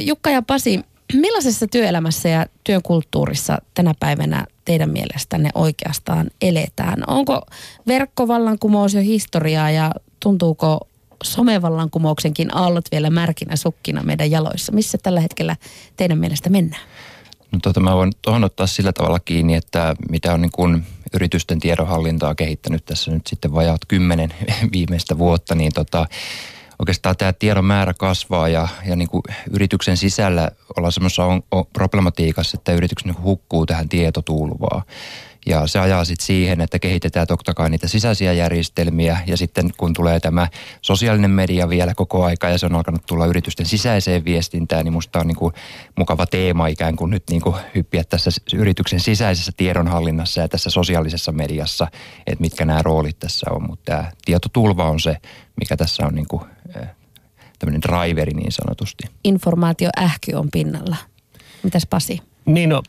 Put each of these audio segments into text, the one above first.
Jukka ja Pasi, millaisessa työelämässä ja työkulttuurissa tänä päivänä teidän mielestänne oikeastaan eletään? Onko verkkovallankumous jo historiaa ja tuntuuko somevallankumouksenkin aallot vielä märkinä sukkina meidän jaloissa? Missä tällä hetkellä teidän mielestä mennään? No tota, mä voin tuohon ottaa sillä tavalla kiinni, että mitä on niin kuin yritysten tiedonhallintaa kehittänyt tässä nyt sitten vajaat kymmenen viimeistä vuotta, niin tota, oikeastaan tämä tiedon määrä kasvaa ja, ja niin kuin yrityksen sisällä ollaan semmoisessa on, on problematiikassa, että yritykset niin hukkuu tähän tietotulvaan. Ja se ajaa sitten siihen, että kehitetään totta kai niitä sisäisiä järjestelmiä ja sitten kun tulee tämä sosiaalinen media vielä koko aika ja se on alkanut tulla yritysten sisäiseen viestintään, niin musta on niin kuin mukava teema ikään kuin nyt niin kuin hyppiä tässä yrityksen sisäisessä tiedonhallinnassa ja tässä sosiaalisessa mediassa, että mitkä nämä roolit tässä on. Mutta tämä tietotulva on se, mikä tässä on niin kuin, tämmöinen driveri niin sanotusti. Informaatioähky on pinnalla. Mitäs Pasi? Niin no,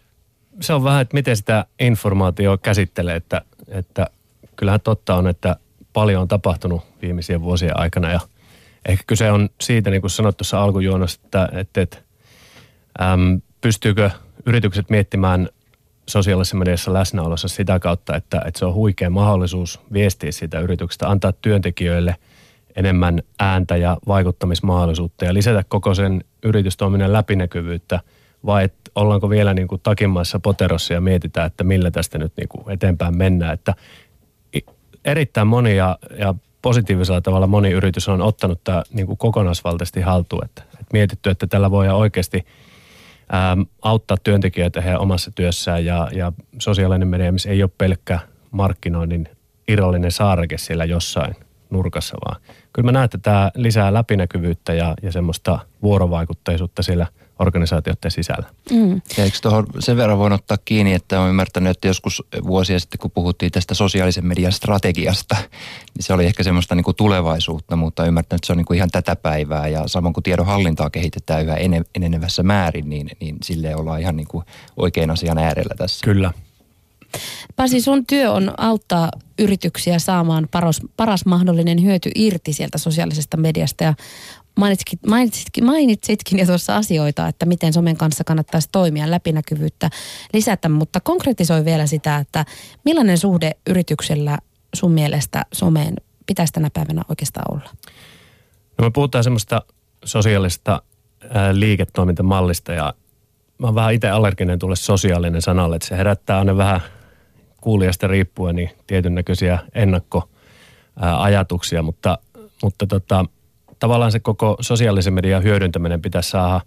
se on vähän, että miten sitä informaatiota käsittelee, että, että kyllähän totta on, että paljon on tapahtunut viimeisien vuosien aikana ja ehkä kyse on siitä, niin kuin sanoit tuossa alkujuonnossa, että, että, että äm, pystyykö yritykset miettimään sosiaalisessa mediassa läsnäolossa sitä kautta, että, että se on huikea mahdollisuus viestiä siitä yrityksestä, antaa työntekijöille enemmän ääntä ja vaikuttamismahdollisuutta ja lisätä koko sen yritystoiminnan läpinäkyvyyttä, vai että ollaanko vielä niin kuin takimaissa poterossa ja mietitään, että millä tästä nyt niin kuin eteenpäin mennään. Että erittäin moni ja, ja positiivisella tavalla moni yritys on ottanut tämä niin kuin kokonaisvaltaisesti haltuun. Että, että mietitty, että tällä voi oikeasti ää, auttaa työntekijöitä heidän omassa työssään ja, ja sosiaalinen media, ei ole pelkkä markkinoinnin irrallinen saareke siellä jossain nurkassa, vaan kyllä mä näen, että tämä lisää läpinäkyvyyttä ja, ja semmoista vuorovaikutteisuutta siellä – organisaatioiden sisällä. Mm. Ja eikö tuohon sen verran voin ottaa kiinni, että olen ymmärtänyt, että joskus vuosia sitten, kun puhuttiin tästä sosiaalisen median strategiasta, niin se oli ehkä semmoista niin kuin tulevaisuutta, mutta ymmärtänyt, että se on niin kuin ihan tätä päivää ja samoin kuin tiedonhallintaa kehitetään yhä enenevässä määrin, niin, niin sille ollaan ihan niin kuin oikein asian äärellä tässä. Kyllä. Pasi, sun työ on auttaa yrityksiä saamaan paras, paras mahdollinen hyöty irti sieltä sosiaalisesta mediasta ja mainitsitkin, mainitsitkin, mainitsitkin jo tuossa asioita, että miten somen kanssa kannattaisi toimia, läpinäkyvyyttä lisätä, mutta konkretisoi vielä sitä, että millainen suhde yrityksellä sun mielestä someen pitäisi tänä päivänä oikeastaan olla? No me puhutaan semmoista sosiaalista liiketoimintamallista ja mä oon vähän itse allerginen tulle sosiaalinen sanalle, että se herättää aina vähän kuulijasta riippuen niin tietyn näköisiä ennakkoajatuksia, mutta, mutta tota, tavallaan se koko sosiaalisen median hyödyntäminen pitäisi saada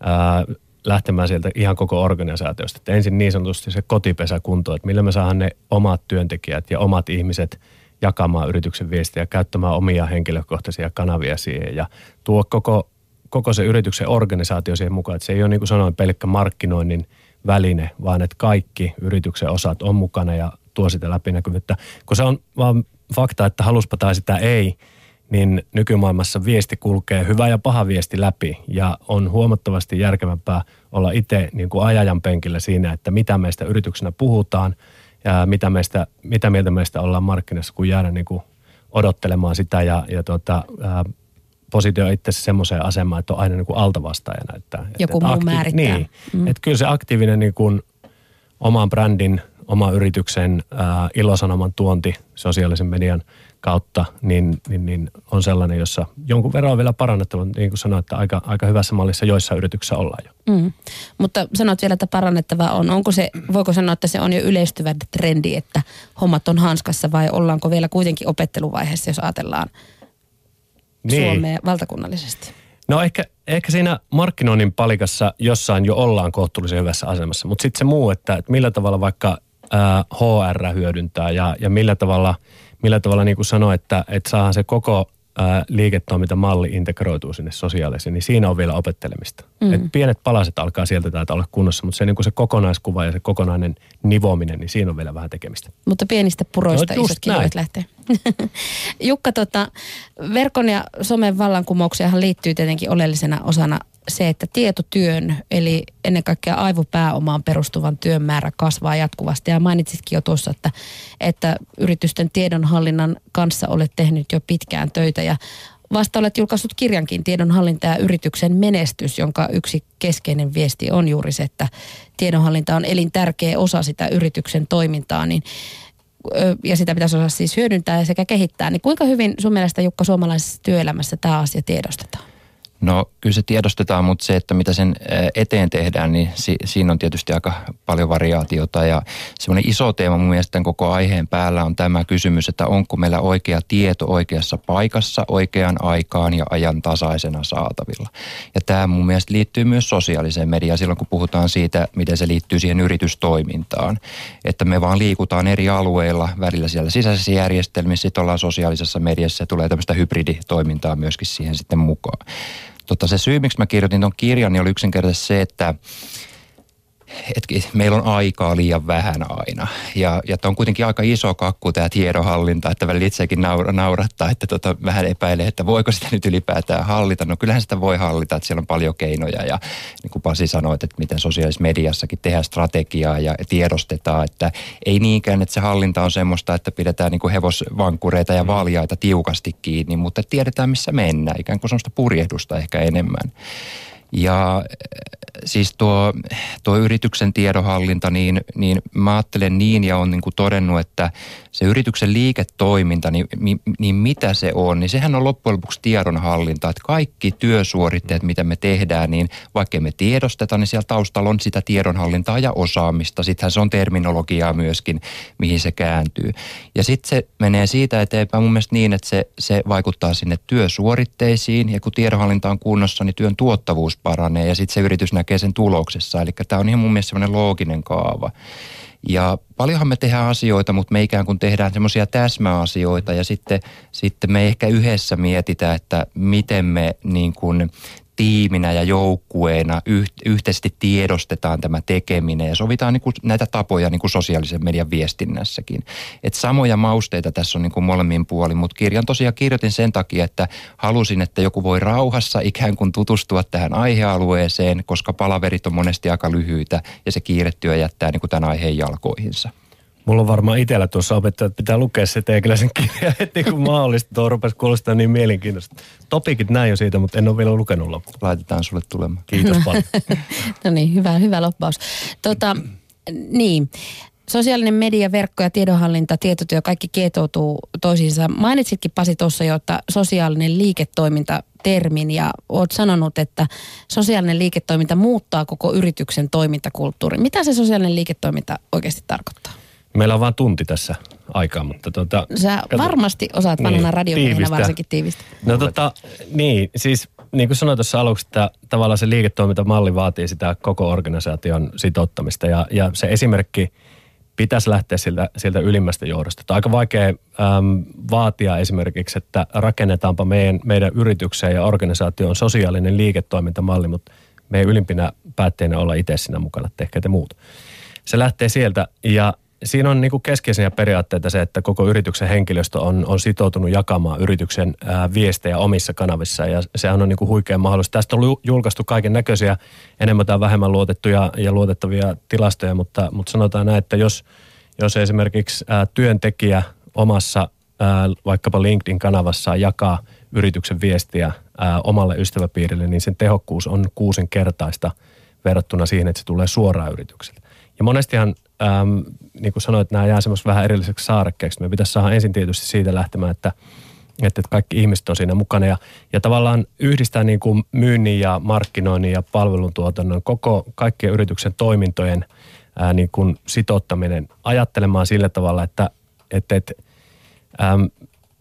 ää, lähtemään sieltä ihan koko organisaatiosta. Että ensin niin sanotusti se kotipesä kuntoon, että millä me saadaan ne omat työntekijät ja omat ihmiset jakamaan yrityksen viestiä, käyttämään omia henkilökohtaisia kanavia siihen ja tuo koko, koko se yrityksen organisaatio siihen mukaan. Että se ei ole niin kuin sanoin pelkkä markkinoinnin väline, vaan että kaikki yrityksen osat on mukana ja tuo sitä läpinäkyvyyttä. Kun se on vaan fakta, että haluspa tai sitä ei – niin nykymaailmassa viesti kulkee hyvä ja paha viesti läpi ja on huomattavasti järkevämpää olla itse niin kuin ajajan penkillä siinä, että mitä meistä yrityksenä puhutaan ja mitä, meistä, mitä mieltä meistä ollaan markkinassa, kun jäädä niin kuin odottelemaan sitä ja, ja tuota, ää, positio itse semmoiseen asemaan, että on aina niin kuin altavastaajana. Että, Joku että muu akti- määrittää. Niin, mm. että kyllä se aktiivinen niin kuin oman brändin, oman yrityksen ää, ilosanoman tuonti sosiaalisen median – kautta, niin, niin, niin on sellainen, jossa jonkun verran on vielä parannettava, niin kuin sanoin, että aika, aika hyvässä mallissa joissa yrityksissä ollaan jo. Mm. Mutta sanot vielä, että parannettava on. Onko se, voiko sanoa, että se on jo yleistyvä trendi, että hommat on hanskassa vai ollaanko vielä kuitenkin opetteluvaiheessa, jos ajatellaan niin. Suomea valtakunnallisesti? No ehkä, ehkä siinä markkinoinnin palikassa jossain jo ollaan kohtuullisen hyvässä asemassa, mutta sitten se muu, että, että millä tavalla vaikka ää, HR hyödyntää ja, ja millä tavalla – millä tavalla niin kuin sanoin, että, että saadaan se koko ää, liiketoimintamalli integroituu sinne sosiaaliseen, niin siinä on vielä opettelemista. Mm. Et pienet palaset alkaa sieltä täältä olla kunnossa, mutta se, niin kuin se kokonaiskuva ja se kokonainen nivominen, niin siinä on vielä vähän tekemistä. Mutta pienistä puroista no, isot kiloit lähtee. Jukka, tota, verkon ja somen vallankumouksiahan liittyy tietenkin oleellisena osana se, että tietotyön, eli ennen kaikkea aivopääomaan perustuvan työn määrä kasvaa jatkuvasti. Ja mainitsitkin jo tuossa, että, että yritysten tiedonhallinnan kanssa olet tehnyt jo pitkään töitä ja vasta olet julkaissut kirjankin Tiedonhallinta ja yrityksen menestys, jonka yksi keskeinen viesti on juuri se, että tiedonhallinta on elintärkeä osa sitä yrityksen toimintaa, niin ja sitä pitäisi osata siis hyödyntää sekä kehittää. Niin kuinka hyvin sun mielestä Jukka suomalaisessa työelämässä tämä asia tiedostetaan? No kyllä se tiedostetaan, mutta se, että mitä sen eteen tehdään, niin si- siinä on tietysti aika paljon variaatiota. Ja semmoinen iso teema mun mielestä koko aiheen päällä on tämä kysymys, että onko meillä oikea tieto oikeassa paikassa, oikeaan aikaan ja ajan tasaisena saatavilla. Ja tämä mun mielestä liittyy myös sosiaaliseen mediaan silloin, kun puhutaan siitä, miten se liittyy siihen yritystoimintaan. Että me vaan liikutaan eri alueilla, välillä siellä sisäisissä järjestelmissä, sitten ollaan sosiaalisessa mediassa ja tulee tämmöistä hybriditoimintaa myöskin siihen sitten mukaan. Tota, se syy, miksi mä kirjoitin tuon kirjan, niin oli yksinkertaisesti se, että että meillä on aikaa liian vähän aina. Ja, ja on kuitenkin aika iso kakku tämä tiedonhallinta, että välillä itsekin naura, naurattaa, että tota, vähän epäilee, että voiko sitä nyt ylipäätään hallita. No kyllähän sitä voi hallita, että siellä on paljon keinoja ja niin kuin Pasi sanoi, että miten sosiaalisessa mediassakin tehdään strategiaa ja tiedostetaan, että ei niinkään, että se hallinta on semmoista, että pidetään niin kuin hevosvankkureita ja valjaita tiukasti kiinni, mutta tiedetään missä mennään, ikään kuin semmoista purjehdusta ehkä enemmän. Ja siis tuo, tuo yrityksen tiedonhallinta, niin, niin mä ajattelen niin ja on niin kuin todennut, että se yrityksen liiketoiminta, niin, niin mitä se on, niin sehän on loppujen lopuksi tiedonhallinta, että kaikki työsuoritteet, mitä me tehdään, niin vaikka me tiedosteta, niin siellä taustalla on sitä tiedonhallintaa ja osaamista. Sittenhän se on terminologiaa myöskin, mihin se kääntyy. Ja sitten se menee siitä eteenpäin mun mielestä niin, että se, se vaikuttaa sinne työsuoritteisiin ja kun tiedonhallinta on kunnossa, niin työn tuottavuus paranee ja sitten se yritys näkee sen tuloksessa. Eli tämä on ihan mun mielestä sellainen looginen kaava. Ja paljonhan me tehdään asioita, mutta me ikään kuin tehdään semmoisia täsmäasioita ja sitten, sitten me ehkä yhdessä mietitään, että miten me niin kuin tiiminä ja joukkueena yhteisesti tiedostetaan tämä tekeminen ja sovitaan niin kuin näitä tapoja niin kuin sosiaalisen median viestinnässäkin. Et samoja mausteita tässä on niin kuin molemmin puolin, mutta kirjan tosiaan kirjoitin sen takia, että halusin, että joku voi rauhassa ikään kuin tutustua tähän aihealueeseen, koska palaverit on monesti aika lyhyitä ja se kiirettyö jättää niin kuin tämän aiheen jalkoihinsa. Mulla on varmaan itsellä tuossa opettajat, että pitää lukea se teikäläisen kirja heti kun mahdollista. Tuo rupesi kuulostaa niin mielenkiintoista. Topikit näin jo siitä, mutta en ole vielä lukenut loppuun. Laitetaan sulle tulemaan. Kiitos paljon. no niin, hyvä, hyvä loppaus. Tota, niin, sosiaalinen media, verkko ja tiedonhallinta, tietotyö, kaikki kietoutuu toisiinsa. Mainitsitkin Pasi tuossa jo, että sosiaalinen liiketoiminta termin ja olet sanonut, että sosiaalinen liiketoiminta muuttaa koko yrityksen toimintakulttuurin. Mitä se sosiaalinen liiketoiminta oikeasti tarkoittaa? Meillä on vain tunti tässä aikaa, mutta tota... Sä kato, varmasti osaat vanhana niin, radiomiehenä varsinkin tiivistä. No tota, niin, siis niin kuin sanoin tuossa aluksi, että tavallaan se liiketoimintamalli vaatii sitä koko organisaation sitouttamista ja, ja se esimerkki pitäisi lähteä siltä, siltä ylimmästä johdosta. Että aika vaikea äm, vaatia esimerkiksi, että rakennetaanpa meidän, meidän yritykseen ja organisaatioon sosiaalinen liiketoimintamalli, mutta meidän ylimpinä päätteinä olla itse siinä mukana, tehkää te muut. Se lähtee sieltä ja siinä on niin keskeisiä periaatteita se, että koko yrityksen henkilöstö on, on sitoutunut jakamaan yrityksen ää, viestejä omissa kanavissa ja sehän on niin kuin huikea mahdollisuus. Tästä on julkaistu kaiken näköisiä enemmän tai vähemmän luotettuja ja luotettavia tilastoja, mutta, mutta sanotaan näin, että jos, jos esimerkiksi ää, työntekijä omassa ää, vaikkapa LinkedIn-kanavassa jakaa yrityksen viestiä ää, omalle ystäväpiirille, niin sen tehokkuus on kuusinkertaista verrattuna siihen, että se tulee suoraan yritykseltä. Ja monestihan äm, niin kuin sanoit, nämä jää semmoista vähän erilliseksi saarekkeeksi. Me pitäisi saada ensin tietysti siitä lähtemään, että, että kaikki ihmiset on siinä mukana ja, ja tavallaan yhdistää niin kuin myynnin ja markkinoinnin ja palveluntuotannon koko kaikkien yrityksen toimintojen ää, niin kuin sitouttaminen ajattelemaan sillä tavalla, että, että, että äm,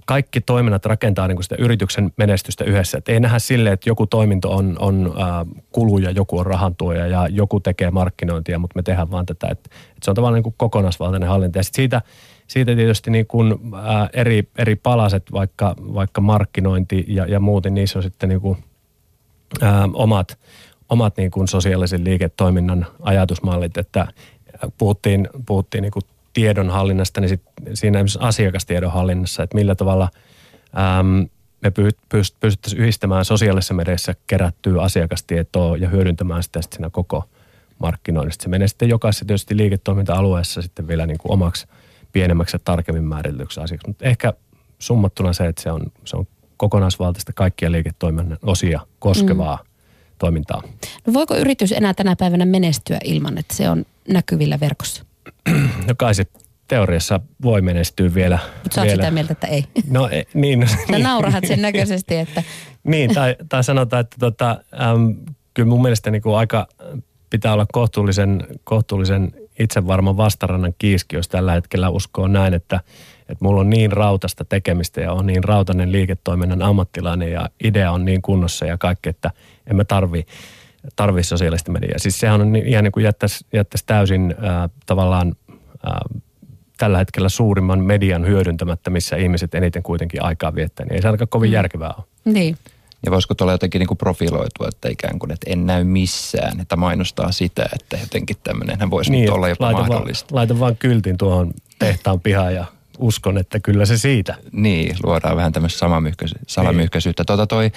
kaikki toiminnat rakentaa niin kuin sitä yrityksen menestystä yhdessä. Et ei nähdä sille, että joku toiminto on, on äh, kuluja, joku on rahantuoja ja joku tekee markkinointia, mutta me tehdään vaan tätä. Et, et se on tavallaan niin kuin kokonaisvaltainen hallinta. Ja sit siitä, siitä tietysti niin kuin, äh, eri, eri palaset, vaikka, vaikka markkinointi ja, ja muuten, niissä on sitten niin kuin, äh, omat, omat niin kuin sosiaalisen liiketoiminnan ajatusmallit, että puhuttiin, puhuttiin niin kuin tiedonhallinnasta, niin sit siinä esimerkiksi asiakastiedonhallinnassa, että millä tavalla äm, me pystyttäisiin yhdistämään sosiaalisessa mediassa kerättyä asiakastietoa ja hyödyntämään sitä sitten siinä koko markkinoinnista. Se menee sitten jokaisessa tietysti liiketoiminta-alueessa sitten vielä niin kuin omaksi pienemmäksi ja tarkemmin määritellyksi asiaksi. Mutta ehkä summattuna se, että se on, se on kokonaisvaltaista kaikkia liiketoiminnan osia koskevaa mm. toimintaa. No voiko yritys enää tänä päivänä menestyä ilman, että se on näkyvillä verkossa? No kai se teoriassa voi menestyä vielä. Mutta sä vielä. sitä mieltä, että ei. No e, niin. No, Sä niin. naurahat sen näköisesti, että Niin, tai, tai sanotaan, että tota, äm, kyllä mun mielestä niin kuin aika pitää olla kohtuullisen, kohtuullisen itsevarman vastarannan kiiski, jos tällä hetkellä uskoo näin, että, että mulla on niin rautasta tekemistä ja on niin rautainen liiketoiminnan ammattilainen ja idea on niin kunnossa ja kaikki, että en mä tarvi, tarvi sosiaalista mediaa. Siis sehän on niin- ihan niin kuin jättäisi, jättäisi täysin äh, tavallaan äh, tällä hetkellä suurimman median hyödyntämättä, missä ihmiset eniten kuitenkin aikaa viettää, niin ei se ainakaan kovin järkevää ole. niin. Ja voisiko tuolla jotenkin niin kuin profiloitua, että ikään kuin, että en näy missään, että mainostaa sitä, että jotenkin tämmöinenhän voisi niin, nyt olla jopa laita mahdollista. Vaan, laita vaan kyltin tuohon tehtaan pihaan ja uskon, että kyllä se siitä. Niin, luodaan vähän tämmöistä salamyhkäisyyttä. Niin. Tota toi,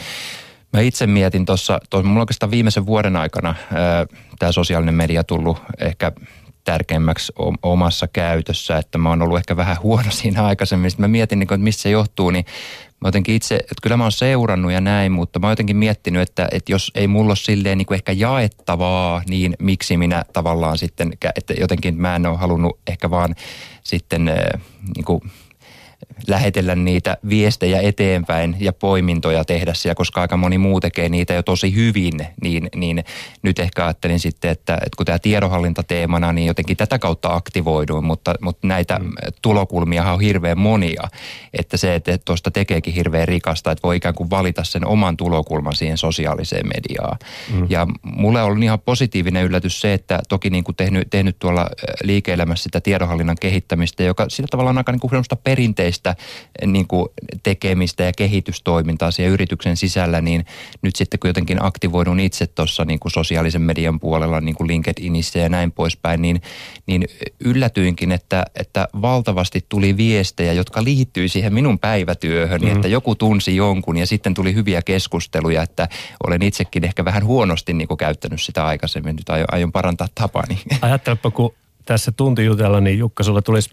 mä itse mietin tuossa, mulla oikeastaan viimeisen vuoden aikana tämä sosiaalinen media tullut ehkä tärkeimmäksi omassa käytössä, että mä oon ollut ehkä vähän huono siinä aikaisemmin. Sitten mä mietin, niin kuin, että mistä se johtuu, niin mä jotenkin itse, että kyllä mä oon seurannut ja näin, mutta mä oon jotenkin miettinyt, että, että jos ei mulla ole silleen niin kuin ehkä jaettavaa, niin miksi minä tavallaan sitten, että jotenkin mä en ole halunnut ehkä vaan sitten niin kuin lähetellä niitä viestejä eteenpäin ja poimintoja tehdä siellä, koska aika moni muu tekee niitä jo tosi hyvin, niin, niin nyt ehkä ajattelin sitten, että, että kun tämä tiedonhallinta teemana, niin jotenkin tätä kautta aktivoiduin, mutta, mutta näitä mm. tulokulmia on hirveän monia, että se, että tuosta tekeekin hirveän rikasta, että voi ikään kuin valita sen oman tulokulman siihen sosiaaliseen mediaan. Mm. Ja mulle on ihan positiivinen yllätys se, että toki niin kuin tehnyt, tehnyt tuolla liike-elämässä sitä tiedonhallinnan kehittämistä, joka sillä tavalla on aika niin kuin perinteistä niin kuin tekemistä ja kehitystoimintaa siellä yrityksen sisällä, niin nyt sitten kun jotenkin aktivoidun itse tuossa niin kuin sosiaalisen median puolella, niin kuin LinkedInissä ja näin poispäin, niin, niin yllätyinkin, että, että valtavasti tuli viestejä, jotka liittyy siihen minun päivätyöhön, mm. että joku tunsi jonkun ja sitten tuli hyviä keskusteluja, että olen itsekin ehkä vähän huonosti niin kuin käyttänyt sitä aikaisemmin, nyt aion, aion parantaa tapani. Ajattelepa, kun tässä tunti jutella, niin Jukka, sulla tulisi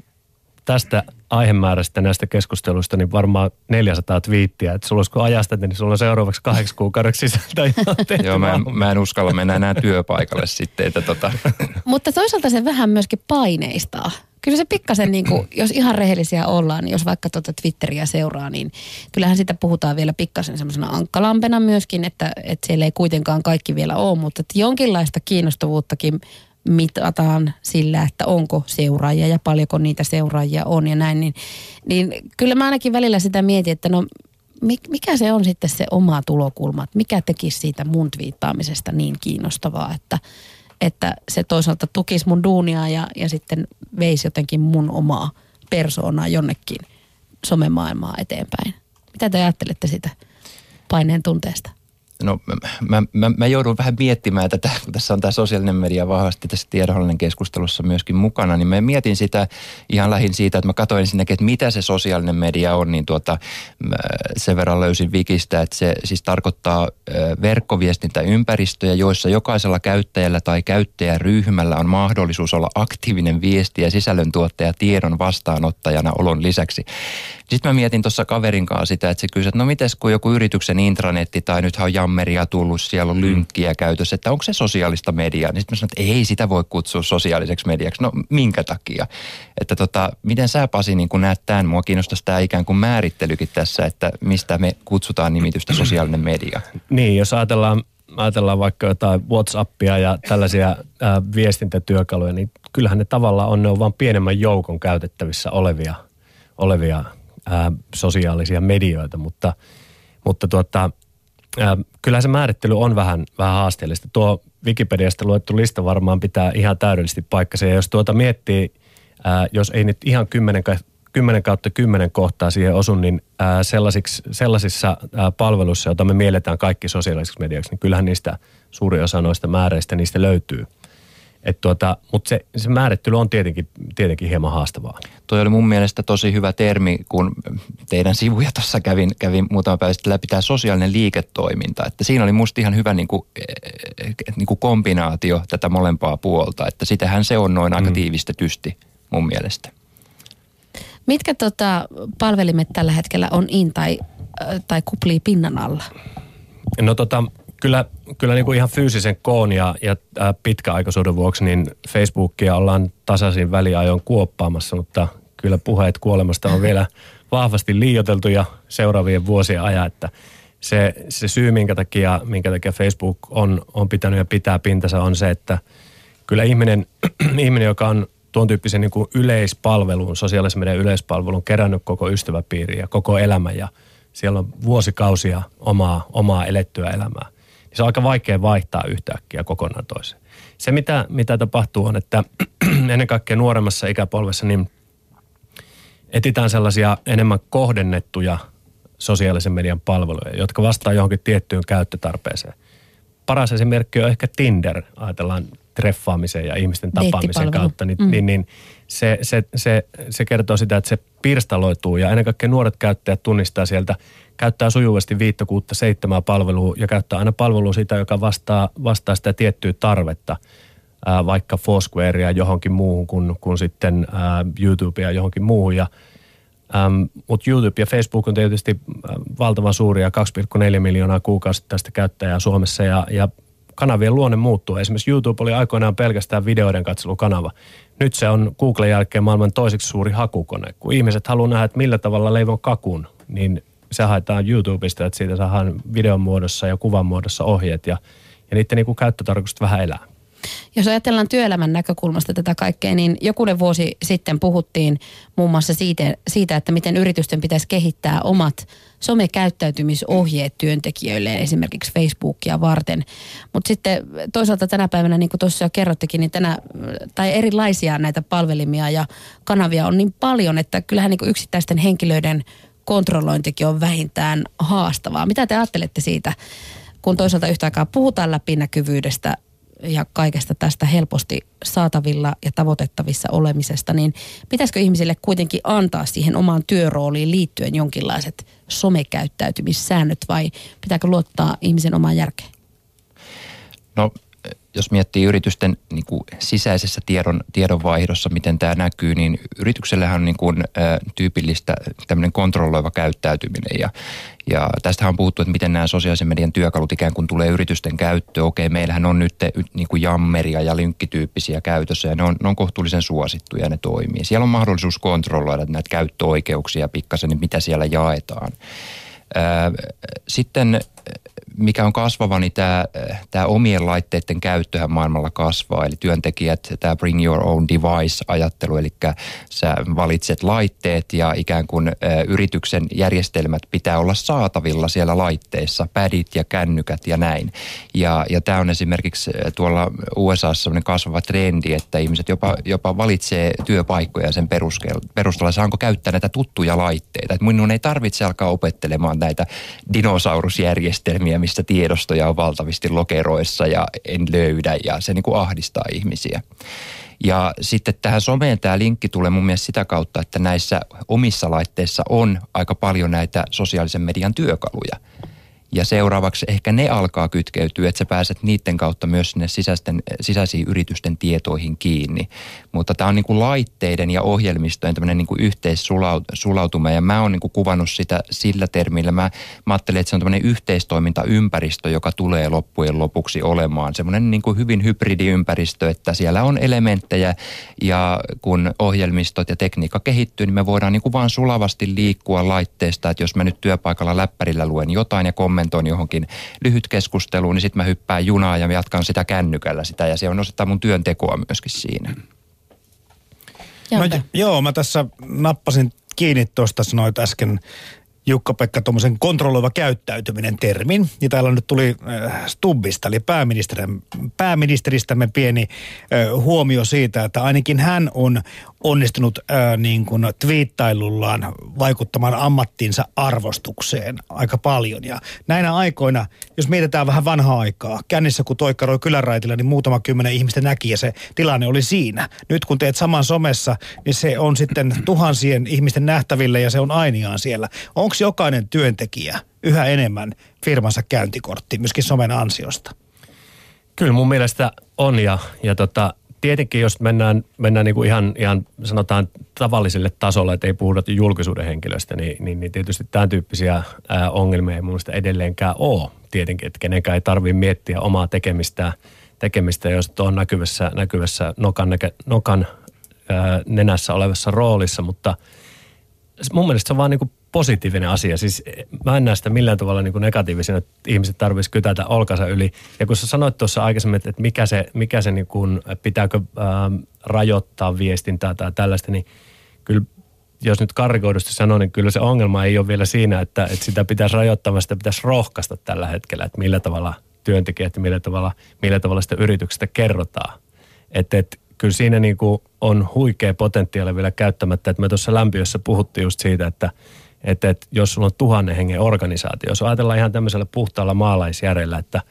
tästä aihemäärästä näistä keskusteluista niin varmaan 400 twiittiä. Että sulla olisiko ajasta, niin sulla on seuraavaksi kahdeksi kuukaudeksi sisältä Joo, mä en, mä en uskalla mennä enää työpaikalle sitten. Että tota. Mutta toisaalta se vähän myöskin paineistaa. Kyllä se pikkasen, niin kuin, jos ihan rehellisiä ollaan, niin jos vaikka tuota Twitteriä seuraa, niin kyllähän sitä puhutaan vielä pikkasen semmoisena ankkalampena myöskin, että, että siellä ei kuitenkaan kaikki vielä ole, mutta että jonkinlaista kiinnostavuuttakin mitataan sillä, että onko seuraajia ja paljonko niitä seuraajia on ja näin, niin, niin kyllä mä ainakin välillä sitä mietin, että no mikä se on sitten se oma tulokulma, että mikä tekisi siitä mun twiittaamisesta niin kiinnostavaa, että, että se toisaalta tukisi mun duunia ja, ja sitten veisi jotenkin mun omaa persoonaa jonnekin somemaailmaa eteenpäin. Mitä te ajattelette sitä paineen tunteesta? No mä, mä, mä joudun vähän miettimään tätä, kun tässä on tämä sosiaalinen media vahvasti tässä tiedonhallinnan keskustelussa myöskin mukana, niin mä mietin sitä ihan lähin siitä, että mä katsoin ensinnäkin, että mitä se sosiaalinen media on, niin tuota, sen verran löysin Wikistä, että se siis tarkoittaa verkkoviestintäympäristöjä, joissa jokaisella käyttäjällä tai käyttäjäryhmällä on mahdollisuus olla aktiivinen viesti ja sisällöntuottaja tiedon vastaanottajana olon lisäksi. Sitten mä mietin tuossa kaverin kanssa sitä, että se kysyi, että no mites kun joku yrityksen intranetti tai nythän on jammeria tullut, siellä on lynkkiä mm. käytössä, että onko se sosiaalista mediaa? Niin sitten mä sanoin, että ei sitä voi kutsua sosiaaliseksi mediaksi. No minkä takia? Että tota, miten sä Pasi niin kun näet tämän? Mua kiinnostaisi tämä ikään kuin määrittelykin tässä, että mistä me kutsutaan nimitystä sosiaalinen media. Niin, jos ajatellaan ajatellaan vaikka jotain Whatsappia ja tällaisia ää, viestintätyökaluja, niin kyllähän ne tavallaan on, ne on vain pienemmän joukon käytettävissä olevia, olevia ää, sosiaalisia medioita, mutta, mutta tuota, ää, kyllähän se määrittely on vähän, vähän haasteellista. Tuo Wikipediasta luettu lista varmaan pitää ihan täydellisesti paikkansa. Ja jos tuota miettii, ää, jos ei nyt ihan kymmenen 10 kautta 10 kohtaa siihen osu, niin ää, sellaisissa ää, palveluissa, joita me mielletään kaikki sosiaaliseksi mediaksi, niin kyllähän niistä suuri osa noista määreistä niistä löytyy. Et tuota, mutta se, se määrittely on tietenkin, tietenkin hieman haastavaa. Toi oli mun mielestä tosi hyvä termi, kun teidän sivuja tuossa kävin, kävin muutama päivä sitten läpi tämä sosiaalinen liiketoiminta. Että siinä oli musta ihan hyvä niin kuin, niin kuin kombinaatio tätä molempaa puolta, että sitähän se on noin aika mm. tiivistetysti mun mielestä. Mitkä tota, palvelimet tällä hetkellä on in tai tai kuplii pinnan alla? No tota, kyllä, kyllä niin kuin ihan fyysisen koon ja, ja pitkäaikaisuuden vuoksi niin Facebookia ollaan tasaisin väliajoin kuoppaamassa, mutta kyllä puheet kuolemasta on vielä vahvasti liioteltu ja seuraavien vuosien ajan, että se, se syy, minkä takia, minkä takia Facebook on, on pitänyt ja pitää pintansa, on se, että kyllä ihminen, ihminen joka on tuon tyyppisen niin kuin yleispalvelun, sosiaalisen median yleispalvelun kerännyt koko ystäväpiiriä ja koko elämä ja siellä on vuosikausia omaa, omaa elettyä elämää. Se on aika vaikea vaihtaa yhtäkkiä kokonaan toiseen. Se, mitä, mitä tapahtuu, on, että ennen kaikkea nuoremmassa ikäpolvessa niin etitään sellaisia enemmän kohdennettuja sosiaalisen median palveluja, jotka vastaa johonkin tiettyyn käyttötarpeeseen. Paras esimerkki on ehkä Tinder, ajatellaan treffaamisen ja ihmisten tapaamisen kautta, niin, mm. niin, niin se, se, se, se kertoo sitä, että se pirstaloituu ja ennen kaikkea nuoret käyttäjät tunnistaa sieltä, käyttää sujuvasti viittä, kuutta, seitsemää palvelua ja käyttää aina palvelua sitä, joka vastaa, vastaa sitä tiettyä tarvetta, ää, vaikka Foursquarea johonkin muuhun kuin, kuin sitten ää, YouTubea johonkin muuhun ja Ähm, Mutta YouTube ja Facebook on tietysti valtavan suuria, 2,4 miljoonaa kuukausittaista käyttäjää Suomessa ja, ja kanavien luonne muuttuu. Esimerkiksi YouTube oli aikoinaan pelkästään videoiden katselukanava. Nyt se on Googlen jälkeen maailman toiseksi suuri hakukone. Kun ihmiset haluaa nähdä, että millä tavalla leivon kakun, niin se haetaan YouTubesta, että siitä saadaan videon muodossa ja kuvan muodossa ohjeet ja, ja niiden niin käyttötarkoitukset vähän elää. Jos ajatellaan työelämän näkökulmasta tätä kaikkea, niin jokunen vuosi sitten puhuttiin muun muassa siitä, siitä että miten yritysten pitäisi kehittää omat somekäyttäytymisohjeet työntekijöille, esimerkiksi Facebookia varten. Mutta sitten toisaalta tänä päivänä, niin kuin tuossa jo kerrottekin, niin tänä, tai erilaisia näitä palvelimia ja kanavia on niin paljon, että kyllähän niin kuin yksittäisten henkilöiden kontrollointikin on vähintään haastavaa. Mitä te ajattelette siitä, kun toisaalta yhtä aikaa puhutaan läpinäkyvyydestä ja kaikesta tästä helposti saatavilla ja tavoitettavissa olemisesta, niin pitäisikö ihmisille kuitenkin antaa siihen omaan työrooliin liittyen jonkinlaiset somekäyttäytymissäännöt vai pitääkö luottaa ihmisen omaan järkeen? No jos miettii yritysten niin kuin sisäisessä tiedon, tiedonvaihdossa, miten tämä näkyy, niin yrityksellähän on niin kuin, ä, tyypillistä tämmöinen kontrolloiva käyttäytyminen. Ja, ja tästähän on puhuttu, että miten nämä sosiaalisen median työkalut ikään kuin tulee yritysten käyttöön. Okei, meillähän on nyt niin kuin jammeria ja lynkkityyppisiä käytössä ja ne on, ne on kohtuullisen suosittuja ja ne toimii. Siellä on mahdollisuus kontrolloida näitä käyttöoikeuksia pikkasen, niin mitä siellä jaetaan. Sitten mikä on kasvava, niin tämä, tämä omien laitteiden käyttöhän maailmalla kasvaa. Eli työntekijät, tämä bring your own device-ajattelu, eli sä valitset laitteet ja ikään kuin yrityksen järjestelmät pitää olla saatavilla siellä laitteissa, pädit ja kännykät ja näin. Ja, ja tämä on esimerkiksi tuolla USAssa sellainen kasvava trendi, että ihmiset jopa, jopa valitsee työpaikkoja sen perusteella, saanko käyttää näitä tuttuja laitteita. Että minun ei tarvitse alkaa opettelemaan näitä dinosaurusjärjestelmiä, missä tiedostoja on valtavasti lokeroissa ja en löydä ja se niin kuin ahdistaa ihmisiä. Ja sitten tähän someen tämä linkki tulee mun mielestä sitä kautta, että näissä omissa laitteissa on aika paljon näitä sosiaalisen median työkaluja – ja seuraavaksi ehkä ne alkaa kytkeytyä, että sä pääset niiden kautta myös sinne sisäisten, sisäisiin yritysten tietoihin kiinni. Mutta tämä on niin kuin laitteiden ja ohjelmistojen tämmöinen niin yhteissulautuma ja mä oon niin kuin kuvannut sitä sillä termillä. Mä, mä ajattelen, että se on tämmöinen yhteistoimintaympäristö, joka tulee loppujen lopuksi olemaan. Semmoinen niin kuin hyvin hybridiympäristö, että siellä on elementtejä ja kun ohjelmistot ja tekniikka kehittyy, niin me voidaan niin kuin vaan sulavasti liikkua laitteesta, että jos mä nyt työpaikalla läppärillä luen jotain ja kommentoin, kommentoin johonkin lyhyt keskusteluun, niin sitten mä hyppään junaan ja jatkan sitä kännykällä sitä ja se on osittain mun työntekoa myöskin siinä. No, joo, mä tässä nappasin kiinni tuosta, sanoit äsken Jukka-Pekka tuommoisen kontrolloiva käyttäytyminen termin. Ja täällä nyt tuli äh, Stubbista, eli pääministeristämme pieni äh, huomio siitä, että ainakin hän on onnistunut ää, niin kuin twiittailullaan vaikuttamaan ammattinsa arvostukseen aika paljon. Ja näinä aikoina, jos mietitään vähän vanhaa aikaa, kännissä kun toikkaroi kyläraitilla, niin muutama kymmenen ihmistä näki ja se tilanne oli siinä. Nyt kun teet saman somessa, niin se on sitten tuhansien ihmisten nähtäville ja se on ainiaan siellä. Onko jokainen työntekijä yhä enemmän firmansa käyntikortti myöskin somen ansiosta? Kyllä mun mielestä on ja, ja tota, tietenkin jos mennään, mennään niin kuin ihan, ihan sanotaan tavalliselle tasolle, että ei puhuta julkisuuden henkilöstä, niin, niin, niin tietysti tämän tyyppisiä ää, ongelmia ei mun edelleenkään ole. Tietenkin, että kenenkään ei tarvitse miettiä omaa tekemistä, tekemistä jos on näkyvässä, näkyvässä nokan, nokan ää, nenässä olevassa roolissa, mutta mun mielestä se on vaan niin kuin positiivinen asia. Siis mä en näe sitä millään tavalla niin kuin negatiivisena, että ihmiset tarvitsisi kytätä olkansa yli. Ja kun sä sanoit tuossa aikaisemmin, että mikä se, mikä se niin kuin, pitääkö ää, rajoittaa viestintää tai tällaista, niin kyllä jos nyt karikoidusti sanoo, niin kyllä se ongelma ei ole vielä siinä, että, että sitä pitäisi rajoittaa, vaan sitä pitäisi rohkaista tällä hetkellä, että millä tavalla työntekijät ja millä tavalla, millä tavalla sitä yrityksestä kerrotaan. Että et, kyllä siinä niin kuin on huikea potentiaali vielä käyttämättä, että me tuossa lämpiössä puhuttiin just siitä, että – että, että jos sulla on tuhannen hengen organisaatio, jos ajatellaan ihan tämmöisellä puhtaalla maalaisjärjellä, että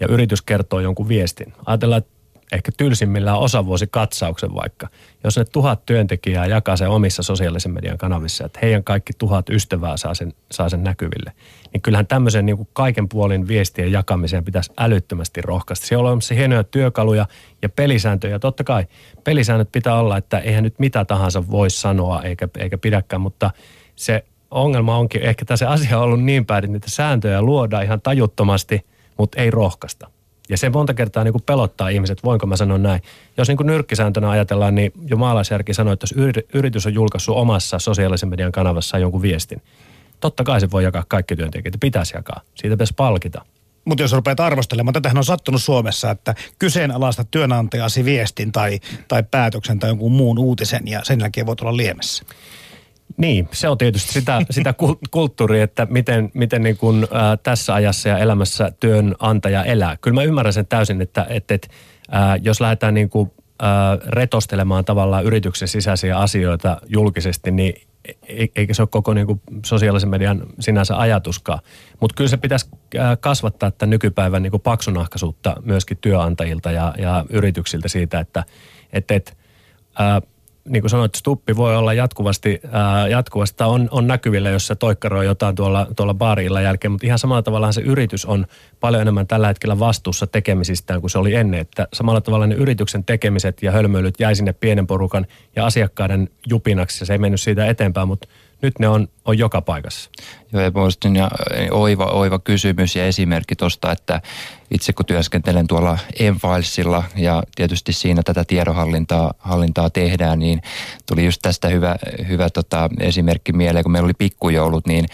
ja yritys kertoo jonkun viestin. Ajatellaan, että ehkä tylsimmillään osavuosikatsauksen vaikka. Jos ne tuhat työntekijää jakaa sen omissa sosiaalisen median kanavissa, että heidän kaikki tuhat ystävää saa sen, saa sen näkyville, niin kyllähän tämmöisen niin kuin kaiken puolin viestien jakamiseen pitäisi älyttömästi rohkaista. Siellä on olemassa hienoja työkaluja ja pelisääntöjä. Totta kai pelisäännöt pitää olla, että eihän nyt mitä tahansa voi sanoa eikä, eikä pidäkään, mutta se ongelma onkin, ehkä tässä asia on ollut niin päin, että niitä sääntöjä luodaan ihan tajuttomasti, mutta ei rohkaista. Ja se monta kertaa niin kuin pelottaa ihmiset, voinko mä sanoa näin. Jos niin kuin nyrkkisääntönä ajatellaan, niin jo maalaisjärki sanoi, että jos yritys on julkaissut omassa sosiaalisen median kanavassa jonkun viestin, totta kai se voi jakaa kaikki työntekijät, pitäisi jakaa. Siitä pitäisi palkita. Mutta jos rupeat arvostelemaan, tätähän on sattunut Suomessa, että kyseenalaista työnantajasi viestin tai, tai päätöksen tai jonkun muun uutisen ja sen jälkeen voit olla liemessä. Niin, se on tietysti sitä, sitä kulttuuria, että miten, miten niin kuin, ä, tässä ajassa ja elämässä työnantaja elää. Kyllä mä ymmärrän sen täysin, että, että, että ä, jos lähdetään niin kuin, ä, retostelemaan tavallaan yrityksen sisäisiä asioita julkisesti, niin e, e, eikä se ole koko niin kuin sosiaalisen median sinänsä ajatuskaan. Mutta kyllä se pitäisi kasvattaa tämän nykypäivän niin kuin paksunahkaisuutta myöskin työnantajilta ja, ja yrityksiltä siitä, että et, et, niin kuin sanoit, stuppi voi olla jatkuvasti, ää, jatkuvasti on, on näkyvillä, jos se toikkaroi jotain tuolla, tuolla baarilla jälkeen, mutta ihan samalla tavalla se yritys on paljon enemmän tällä hetkellä vastuussa tekemisistään kuin se oli ennen. Että samalla tavalla ne yrityksen tekemiset ja hölmöilyt jäi sinne pienen porukan ja asiakkaiden jupinaksi ja se ei mennyt siitä eteenpäin, mutta nyt ne on, on joka paikassa. Joo, ja ja oiva, oiva kysymys ja esimerkki tuosta, että itse kun työskentelen tuolla Enfilesilla ja tietysti siinä tätä tiedonhallintaa hallintaa tehdään, niin tuli just tästä hyvä, hyvä tota esimerkki mieleen, kun meillä oli pikkujoulut, niin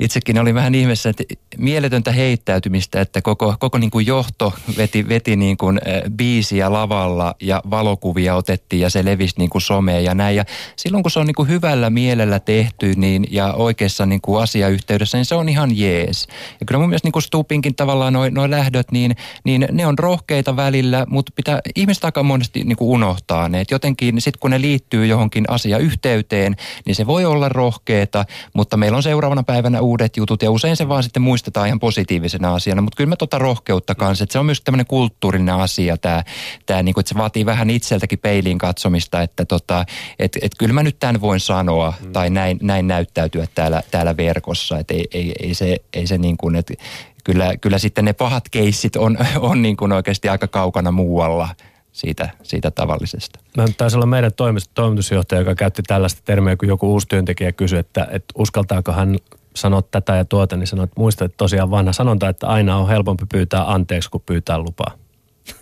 itsekin oli vähän ihmeessä, että mieletöntä heittäytymistä, että koko, koko niin kuin johto veti, veti niin kuin biisiä lavalla ja valokuvia otettiin ja se levisi niin kuin someen ja näin. Ja silloin kun se on niin kuin hyvällä mielellä tehty niin, ja oikeassa niin kuin asiayhteydessä, niin se on ihan jees. Ja kyllä mun mielestä niin kuin Stupinkin tavallaan noin noi lähdöt, niin, niin ne on rohkeita välillä, mutta pitää ihmiset aika monesti niin kuin unohtaa ne. Et jotenkin sitten kun ne liittyy johonkin asiayhteyteen, niin se voi olla rohkeita, mutta meillä on seuraavana päivänä uudet jutut ja usein se vaan sitten muistetaan ihan positiivisena asiana, mutta kyllä mä tota rohkeutta kanssa, että se on myös tämmöinen kulttuurinen asia tämä, tämä niin kuin, että se vaatii vähän itseltäkin peiliin katsomista, että tota, et, et kyllä mä nyt tämän voin sanoa mm. tai näin, näin näyttäytyä täällä, täällä verkossa, että ei, ei, ei, se, ei se niin kuin, että kyllä, kyllä sitten ne pahat keissit on, on niin kuin oikeasti aika kaukana muualla siitä, siitä tavallisesta. Mä taisi olla meidän toimitusjohtaja, joka käytti tällaista termiä, kun joku uusi työntekijä kysyi, että, että uskaltaako hän sanoa tätä ja tuota, niin sanoit, että muista, että tosiaan vanha sanonta, että aina on helpompi pyytää anteeksi kuin pyytää lupaa.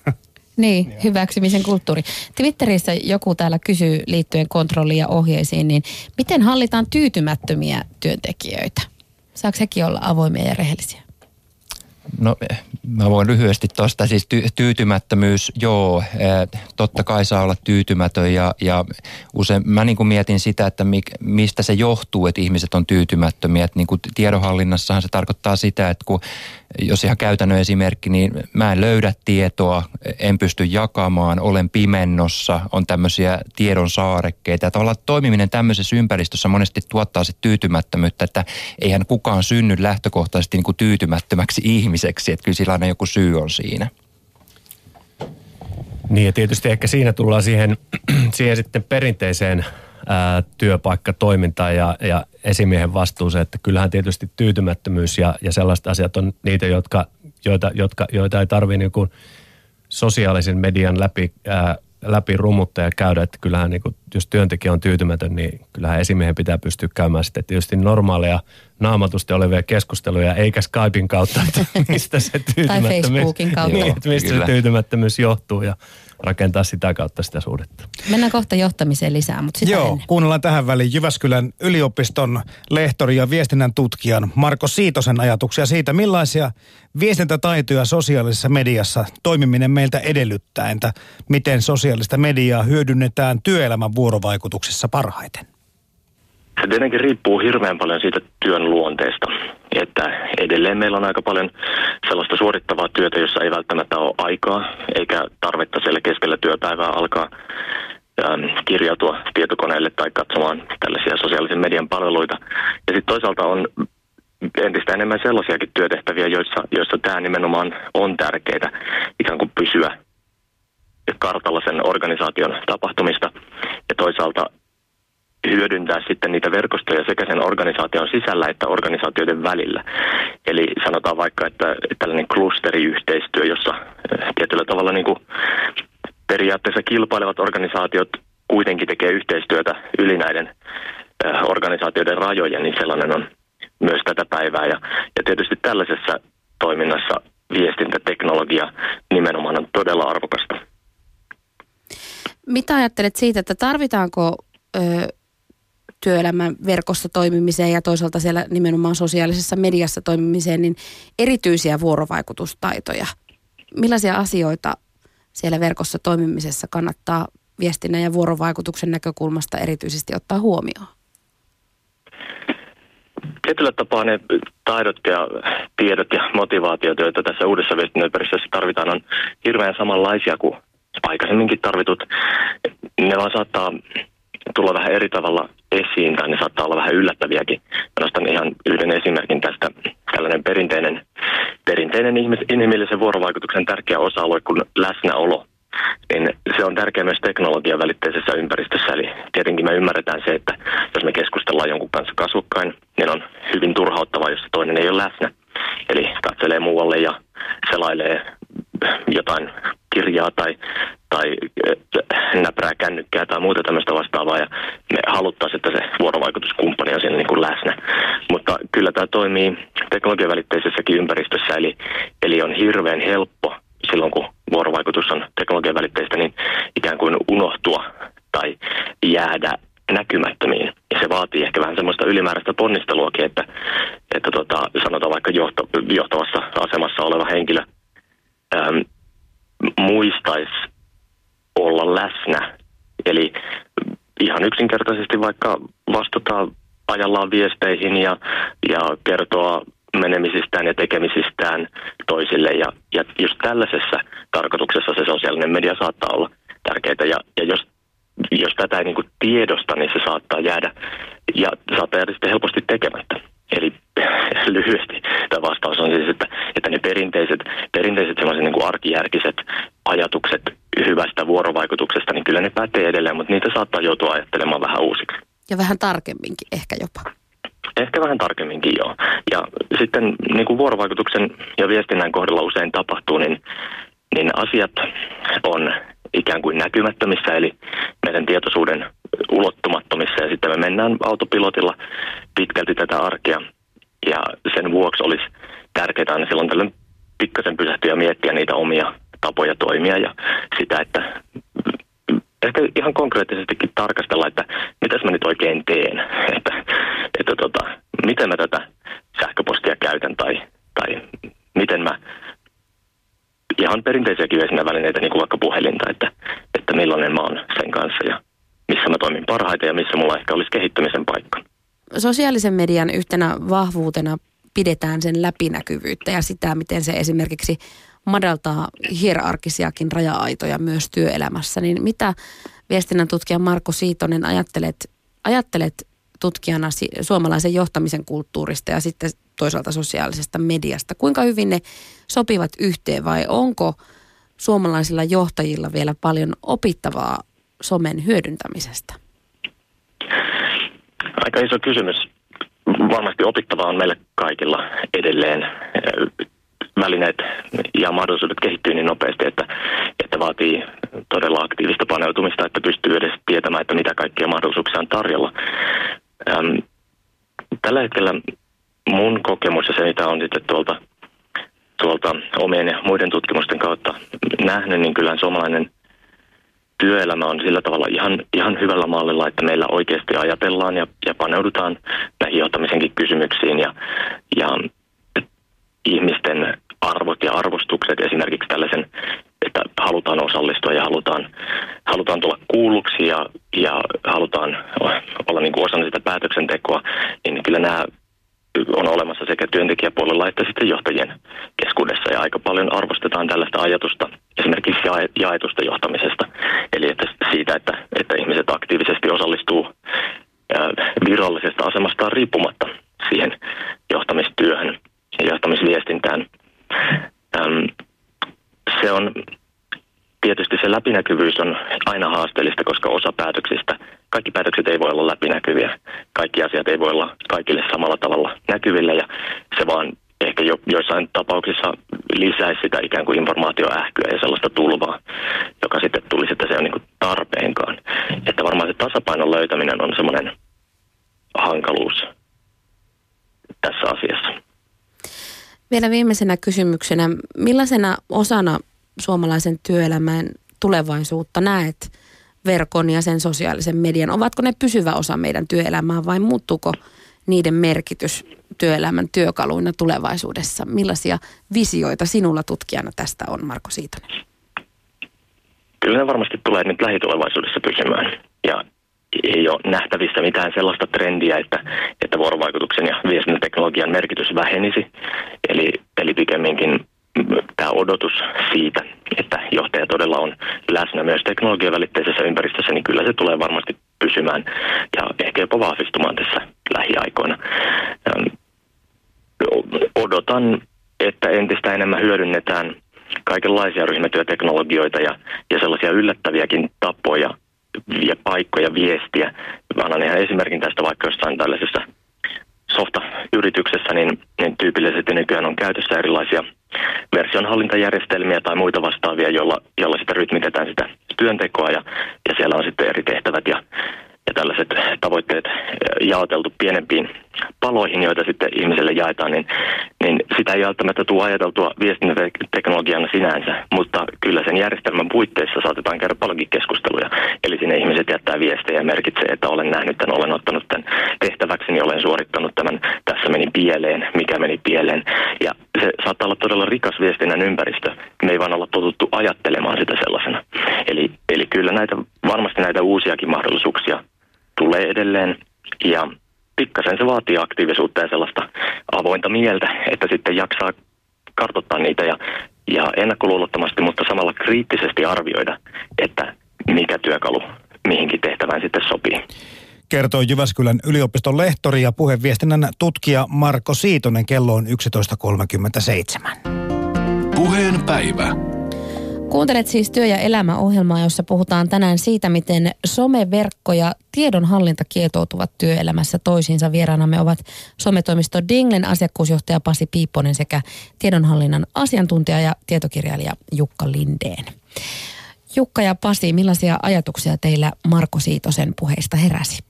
Niin, hyväksymisen kulttuuri. Twitterissä joku täällä kysyy liittyen kontrolliin ja ohjeisiin, niin miten hallitaan tyytymättömiä työntekijöitä? Saako hekin olla avoimia ja rehellisiä? No mä voin lyhyesti tuosta, siis ty- tyytymättömyys, joo, totta kai saa olla tyytymätön ja, ja usein mä niin kuin mietin sitä, että mi, mistä se johtuu, että ihmiset on tyytymättömiä. Että niin kuin tiedonhallinnassahan se tarkoittaa sitä, että kun jos ihan käytännön esimerkki, niin mä en löydä tietoa, en pysty jakamaan, olen pimennossa, on tämmöisiä tiedon saarekkeita. Tavallaan toimiminen tämmöisessä ympäristössä monesti tuottaa sitten tyytymättömyyttä, että eihän kukaan synny lähtökohtaisesti niin kuin tyytymättömäksi ihmiseksi, että kyllä sillä aina joku syy on siinä. Niin ja tietysti ehkä siinä tullaan siihen, siihen sitten perinteiseen ää, työpaikkatoimintaan ja, ja esimiehen vastuuseen, että kyllähän tietysti tyytymättömyys ja, ja sellaiset asiat on niitä, jotka, joita, jotka, joita ei tarvitse niin kuin sosiaalisen median läpi ää, läpi rumutta ja käydä, että kyllähän niin kuin, jos työntekijä on tyytymätön, niin kyllähän esimiehen pitää pystyä käymään sitten tietysti normaaleja naamatusti olevia keskusteluja, eikä Skypein kautta, että mistä se tyytymättömyys, tai Facebookin kautta. Niin, että mistä Kyllä. se tyytymättömyys johtuu ja rakentaa sitä kautta sitä suhdetta. Mennään kohta johtamiseen lisää, mutta sitä Joo, ennen. kuunnellaan tähän väliin Jyväskylän yliopiston lehtori ja viestinnän tutkijan Marko Siitosen ajatuksia siitä, millaisia viestintätaitoja sosiaalisessa mediassa toimiminen meiltä edellyttää, entä miten sosiaalista mediaa hyödynnetään työelämän vuorovaikutuksessa parhaiten. Se tietenkin riippuu hirveän paljon siitä työn luonteesta. Että edelleen meillä on aika paljon sellaista suorittavaa työtä, jossa ei välttämättä ole aikaa eikä tarvetta siellä keskellä työpäivää alkaa ähm, kirjautua tietokoneelle tai katsomaan tällaisia sosiaalisen median palveluita. Ja sitten toisaalta on entistä enemmän sellaisiakin työtehtäviä, joissa, joissa tämä nimenomaan on tärkeää ikään kuin pysyä kartalla sen organisaation tapahtumista ja toisaalta hyödyntää sitten niitä verkostoja sekä sen organisaation sisällä että organisaatioiden välillä. Eli sanotaan vaikka, että tällainen klusteriyhteistyö, jossa eh, tietyllä tavalla niin kuin periaatteessa kilpailevat organisaatiot kuitenkin tekee yhteistyötä yli näiden eh, organisaatioiden rajojen, niin sellainen on myös tätä päivää. Ja, ja tietysti tällaisessa toiminnassa viestintäteknologia nimenomaan on todella arvokasta. Mitä ajattelet siitä, että tarvitaanko ö, työelämän verkossa toimimiseen ja toisaalta siellä nimenomaan sosiaalisessa mediassa toimimiseen, niin erityisiä vuorovaikutustaitoja. Millaisia asioita siellä verkossa toimimisessa kannattaa viestinnän ja vuorovaikutuksen näkökulmasta erityisesti ottaa huomioon? Tietyllä tapaa ne taidot ja tiedot ja motivaatiot, joita tässä uudessa viestinnäympäristössä tarvitaan, on hirveän samanlaisia kuin aikaisemminkin tarvitut. Ne vaan saattaa tulla vähän eri tavalla esiin tai ne saattaa olla vähän yllättäviäkin. Mä nostan ihan yhden esimerkin tästä. Tällainen perinteinen, perinteinen ihmis, inhimillisen vuorovaikutuksen tärkeä osa-alue kuin läsnäolo. Niin se on tärkeä myös teknologian välitteisessä ympäristössä. Eli tietenkin me ymmärretään se, että jos me keskustellaan jonkun kanssa kasvokkain, niin on hyvin turhauttavaa, jos toinen ei ole läsnä. Eli katselee muualle ja selailee jotain kirjaa tai, tai äh, näprää kännykkää tai muuta tämmöistä vastaavaa ja me haluttaisiin, että se vuorovaikutuskumppani on siinä niin kuin läsnä. Mutta kyllä tämä toimii teknologian välitteisessäkin ympäristössä, eli, eli on hirveän helppo silloin, kun vuorovaikutus on teknologian välitteistä, niin ikään kuin unohtua tai jäädä näkymättömiin. Ja se vaatii ehkä vähän semmoista ylimääräistä ponnisteluakin, että, että tota, sanotaan vaikka johto, johtavassa asemassa oleva henkilö äm, muistaisi olla läsnä. Eli ihan yksinkertaisesti vaikka vastata ajallaan viesteihin ja, ja kertoa menemisistään ja tekemisistään toisille. Ja, ja just tällaisessa tarkoituksessa se sosiaalinen media saattaa olla tärkeää. Ja, ja jos, jos tätä ei niin tiedosta, niin se saattaa jäädä ja saattaa jäädä sitten helposti tekemättä. Eli lyhyesti tämä vastaus on siis, että, että ne perinteiset, perinteiset sellaiset niin kuin arkijärkiset ajatukset hyvästä vuorovaikutuksesta, niin kyllä ne pätee edelleen, mutta niitä saattaa joutua ajattelemaan vähän uusiksi. Ja vähän tarkemminkin ehkä jopa. Ehkä vähän tarkemminkin joo. Ja sitten niin kuin vuorovaikutuksen ja viestinnän kohdalla usein tapahtuu, niin, niin asiat on ikään kuin näkymättömissä, eli meidän tietoisuuden ulottumattomissa, ja sitten me mennään autopilotilla pitkälti tätä arkea, ja sen vuoksi olisi tärkeää aina silloin tällöin pikkasen pysähtyä ja miettiä niitä omia tapoja toimia ja sitä, että ehkä ihan konkreettisestikin tarkastella, että mitäs mä nyt oikein teen, että, että tota, miten mä tätä sähköpostia käytän tai, tai miten mä ihan perinteisiäkin välineitä, niin kuin vaikka puhelinta, että, että millainen mä oon sen kanssa ja missä mä toimin parhaiten ja missä mulla ehkä olisi kehittämisen paikka. Sosiaalisen median yhtenä vahvuutena pidetään sen läpinäkyvyyttä ja sitä, miten se esimerkiksi madaltaa hierarkisiakin raja-aitoja myös työelämässä. Niin mitä viestinnän tutkija Marko Siitonen ajattelet, ajattelet tutkijana suomalaisen johtamisen kulttuurista ja sitten toisaalta sosiaalisesta mediasta? Kuinka hyvin ne sopivat yhteen vai onko suomalaisilla johtajilla vielä paljon opittavaa somen hyödyntämisestä? Aika iso kysymys. Varmasti opittavaa on meille kaikilla edelleen. Välineet ja mahdollisuudet kehittyy niin nopeasti, että, että vaatii todella aktiivista paneutumista, että pystyy edes tietämään, että mitä kaikkia mahdollisuuksia on tarjolla. Ähm, tällä hetkellä mun kokemus ja se, mitä on sitten tuolta, tuolta omien ja muiden tutkimusten kautta nähnyt, niin kyllä suomalainen työelämä on sillä tavalla ihan, ihan hyvällä mallilla, että meillä oikeasti ajatellaan ja, ja paneudutaan näihin johtamisenkin kysymyksiin ja, ja ihmisten arvot ja arvostukset esimerkiksi tällaisen, että halutaan osallistua ja halutaan, halutaan tulla kuulluksi ja, ja halutaan olla niin kuin osana sitä päätöksentekoa, niin kyllä nämä on olemassa sekä työntekijäpuolella että sitten johtajien keskuudessa ja aika paljon arvostetaan tällaista ajatusta esimerkiksi jaetusta johtamisesta. Eli että siitä, että, että ihmiset aktiivisesti osallistuu virallisesta asemastaan riippumatta siihen johtamistyöhön ja johtamisviestintään. Se on tietysti se läpinäkyvyys on aina haasteellista, koska osa päätöksistä, kaikki päätökset ei voi olla läpinäkyviä. Kaikki asiat ei voi olla kaikille samalla tavalla näkyvillä ja se vaan ehkä jo, joissain tapauksissa lisäisi sitä ikään kuin informaatioähkyä ja sellaista tulvaa, joka sitten tulisi, että se on niin tarpeenkaan. Että varmaan se tasapainon löytäminen on semmoinen hankaluus tässä asiassa. Vielä viimeisenä kysymyksenä, millaisena osana suomalaisen työelämän tulevaisuutta näet verkon ja sen sosiaalisen median? Ovatko ne pysyvä osa meidän työelämää vai muuttuuko niiden merkitys työelämän työkaluina tulevaisuudessa? Millaisia visioita sinulla tutkijana tästä on, Marko Siitonen? Kyllä ne varmasti tulee nyt lähitulevaisuudessa pysymään. Ja ei ole nähtävissä mitään sellaista trendiä, että, että vuorovaikutuksen ja viestintäteknologian merkitys vähenisi. Eli, eli pikemminkin tämä odotus siitä, että johtaja todella on läsnä myös teknologiavälitteisessä ympäristössä, niin kyllä se tulee varmasti pysymään ja ehkä jopa vahvistumaan tässä lähiaikoina. Odotan, että entistä enemmän hyödynnetään kaikenlaisia ryhmätyöteknologioita ja, ja sellaisia yllättäviäkin tapoja ja paikkoja viestiä. Mä annan ihan esimerkin tästä vaikka jossain tällaisessa softa-yrityksessä, niin, niin tyypillisesti nykyään on käytössä erilaisia versionhallintajärjestelmiä tai muita vastaavia, jolla, jolla sitä rytmitetään sitä työntekoa ja, ja siellä on sitten eri tehtävät ja, ja tällaiset tavoitteet jaoteltu pienempiin paloihin, joita sitten ihmiselle jaetaan, niin, niin sitä ei välttämättä tule ajateltua viestintäteknologiana sinänsä, mutta kyllä sen järjestelmän puitteissa saatetaan käydä paljonkin keskusteluja. Eli sinne ihmiset jättää viestejä ja merkitsee, että olen nähnyt tämän, olen ottanut tämän tehtäväkseni, olen suorittanut tämän, tässä meni pieleen, mikä meni pieleen. Ja se saattaa olla todella rikas viestinnän ympäristö. Me ei vaan olla totuttu ajattelemaan sitä sellaisena. Eli, eli kyllä näitä, varmasti näitä uusiakin mahdollisuuksia tulee edelleen. Ja pikkasen se vaatii aktiivisuutta ja sellaista avointa mieltä, että sitten jaksaa kartoittaa niitä ja, ja ennakkoluulottomasti, mutta samalla kriittisesti arvioida, että mikä työkalu mihinkin tehtävään sitten sopii. Kertoo Jyväskylän yliopiston lehtori ja puheviestinnän tutkija Marko Siitonen kello on 11.37. Puheen päivä. Kuuntelet siis työ- ja elämäohjelmaa, jossa puhutaan tänään siitä, miten someverkko ja tiedonhallinta kietoutuvat työelämässä toisiinsa. Vieraanamme ovat sometoimisto Dinglen asiakkuusjohtaja Pasi Piipponen sekä tiedonhallinnan asiantuntija ja tietokirjailija Jukka Lindeen. Jukka ja Pasi, millaisia ajatuksia teillä Marko Siitosen puheista heräsi?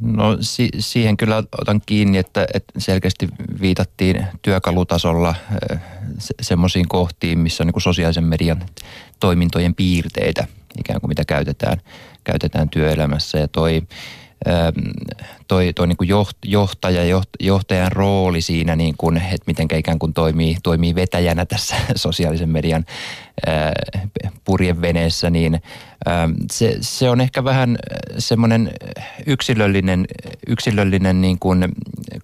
No si- siihen kyllä otan kiinni, että, että selkeästi viitattiin työkalutasolla se- semmoisiin kohtiin, missä on niin kuin sosiaalisen median toimintojen piirteitä, ikään kuin mitä käytetään, käytetään työelämässä. Ja toi, toi, toi niin kuin johtaja, johtajan rooli siinä, niin kuin, että miten ikään kuin toimii, toimii vetäjänä tässä sosiaalisen median purjeveneessä, niin se, se on ehkä vähän semmoinen yksilöllinen, yksilöllinen niin kuin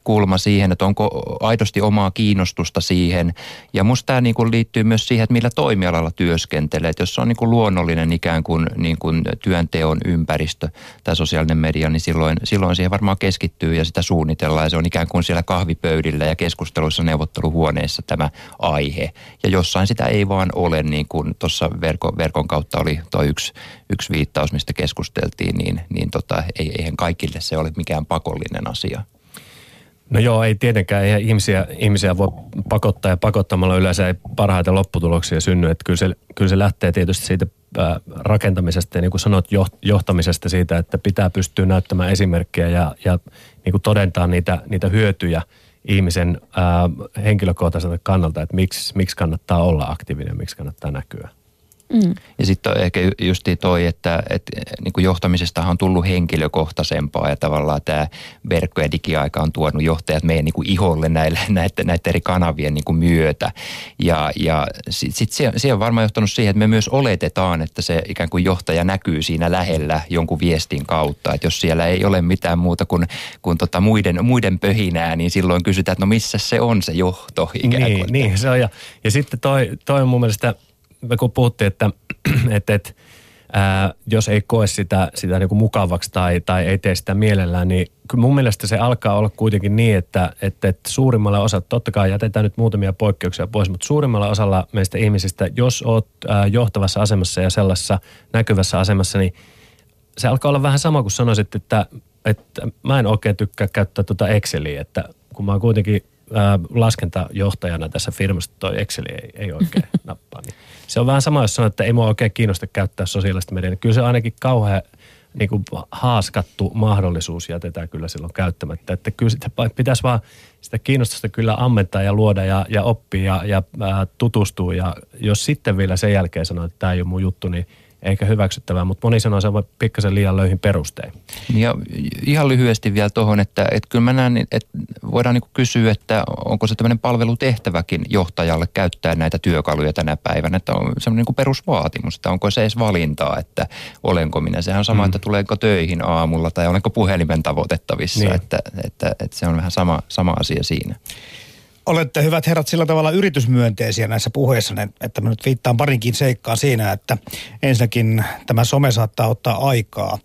kulma siihen, että onko aidosti omaa kiinnostusta siihen. Ja musta tämä niin kuin liittyy myös siihen, että millä toimialalla työskentelee. Että jos se on niin kuin luonnollinen ikään kuin, niin kuin työnteon ympäristö tai sosiaalinen media, niin silloin, silloin siihen varmaan keskittyy ja sitä suunnitellaan. Ja se on ikään kuin siellä kahvipöydillä ja keskusteluissa neuvotteluhuoneessa tämä aihe. Ja jossain sitä ei vaan ole, niin kuin tuossa verkon, verkon kautta oli tuo yksi, yksi viittaus, mistä keskusteltiin, niin, niin tota, ei, eihän kaikille se ole mikään pakollinen asia. No joo, ei tietenkään. Ei ihmisiä, ihmisiä voi pakottaa ja pakottamalla yleensä ei parhaita lopputuloksia synny. Että kyllä, se, kyllä se lähtee tietysti siitä rakentamisesta ja niin kuin sanot, johtamisesta siitä, että pitää pystyä näyttämään esimerkkejä ja, ja niin kuin todentaa niitä, niitä hyötyjä ihmisen ää, henkilökohtaiselta kannalta, että miksi, miksi kannattaa olla aktiivinen, miksi kannattaa näkyä. Mm. Ja sitten ehkä just toi, että, että niin kuin johtamisesta on tullut henkilökohtaisempaa ja tavallaan tämä verkko- ja digiaika on tuonut johtajat meidän niin kuin iholle näille, näiden, näiden eri kanavien niin kuin myötä. Ja, ja sitten sit se, se on varmaan johtanut siihen, että me myös oletetaan, että se ikään kuin johtaja näkyy siinä lähellä jonkun viestin kautta. Että jos siellä ei ole mitään muuta kuin, kuin tota muiden, muiden pöhinää, niin silloin kysytään, että no missä se on se johto ikään kuin. Niin, niin se on. Ja, ja sitten toi, toi on mun mielestä – me kun puhuttiin, että, että, että ää, jos ei koe sitä, sitä niin kuin mukavaksi tai, tai ei tee sitä mielellään, niin mun mielestä se alkaa olla kuitenkin niin, että, että, että suurimmalla osalla, totta kai jätetään nyt muutamia poikkeuksia pois, mutta suurimmalla osalla meistä ihmisistä, jos oot ää, johtavassa asemassa ja sellaisessa näkyvässä asemassa, niin se alkaa olla vähän sama kuin sanoisit, että, että mä en oikein tykkää käyttää tuota Exceliä, että kun mä oon kuitenkin ää, laskentajohtajana tässä firmassa, toi Excel ei, ei oikein nappaa, niin se on vähän sama, jos sanoo, että ei mua oikein kiinnosta käyttää sosiaalista mediaa. Niin kyllä se on ainakin kauhean niin kuin haaskattu mahdollisuus jätetään kyllä silloin käyttämättä. Että kyllä sitä pitäisi vaan sitä kiinnostusta kyllä ammentaa ja luoda ja, ja oppia ja, ja ää, tutustua. Ja jos sitten vielä sen jälkeen sanoo, että tämä ei ole mun juttu, niin – eikä hyväksyttävää, mutta moni sanoo sen pikkasen liian löyhin perustein. Ja ihan lyhyesti vielä tuohon, että, että kyllä mä näen, että voidaan niin kysyä, että onko se tämmöinen palvelutehtäväkin johtajalle käyttää näitä työkaluja tänä päivänä, että on semmoinen niin perusvaatimus, että onko se edes valintaa, että olenko minä. Sehän on sama, mm. että tuleeko töihin aamulla tai olenko puhelimen tavoitettavissa, niin. että, että, että, se on vähän sama, sama asia siinä olette hyvät herrat sillä tavalla yritysmyönteisiä näissä puheissa, että mä nyt viittaan parinkin seikkaan siinä, että ensinnäkin tämä some saattaa ottaa aikaa,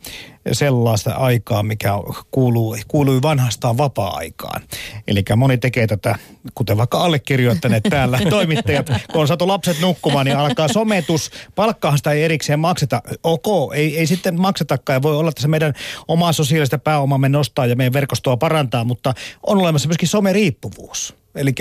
sellaista aikaa, mikä kuuluu, kuului vanhastaan vapaa-aikaan. Eli moni tekee tätä, kuten vaikka allekirjoittaneet täällä toimittajat, kun on saatu lapset nukkumaan, niin alkaa sometus. Palkkaahan sitä ei erikseen makseta. Ok, ei, ei sitten maksetakaan ja voi olla, että se meidän omaa sosiaalista pääomamme nostaa ja meidän verkostoa parantaa, mutta on olemassa myöskin someriippuvuus. Eli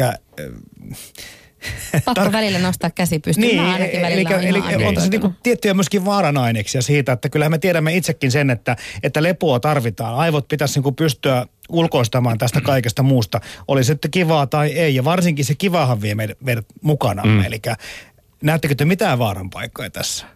Pakko tar- välillä nostaa käsi pystyyn. Niin, eli, eli on tässä niinku tiettyjä myöskin vaaranaineksia siitä, että kyllähän me tiedämme itsekin sen, että, että lepoa tarvitaan. Aivot pitäisi niinku pystyä ulkoistamaan tästä kaikesta muusta. Oli se sitten kivaa tai ei. Ja varsinkin se kivahan vie meidät, meidät mukana. Mm. Eli näettekö te mitään vaaran paikkoja tässä?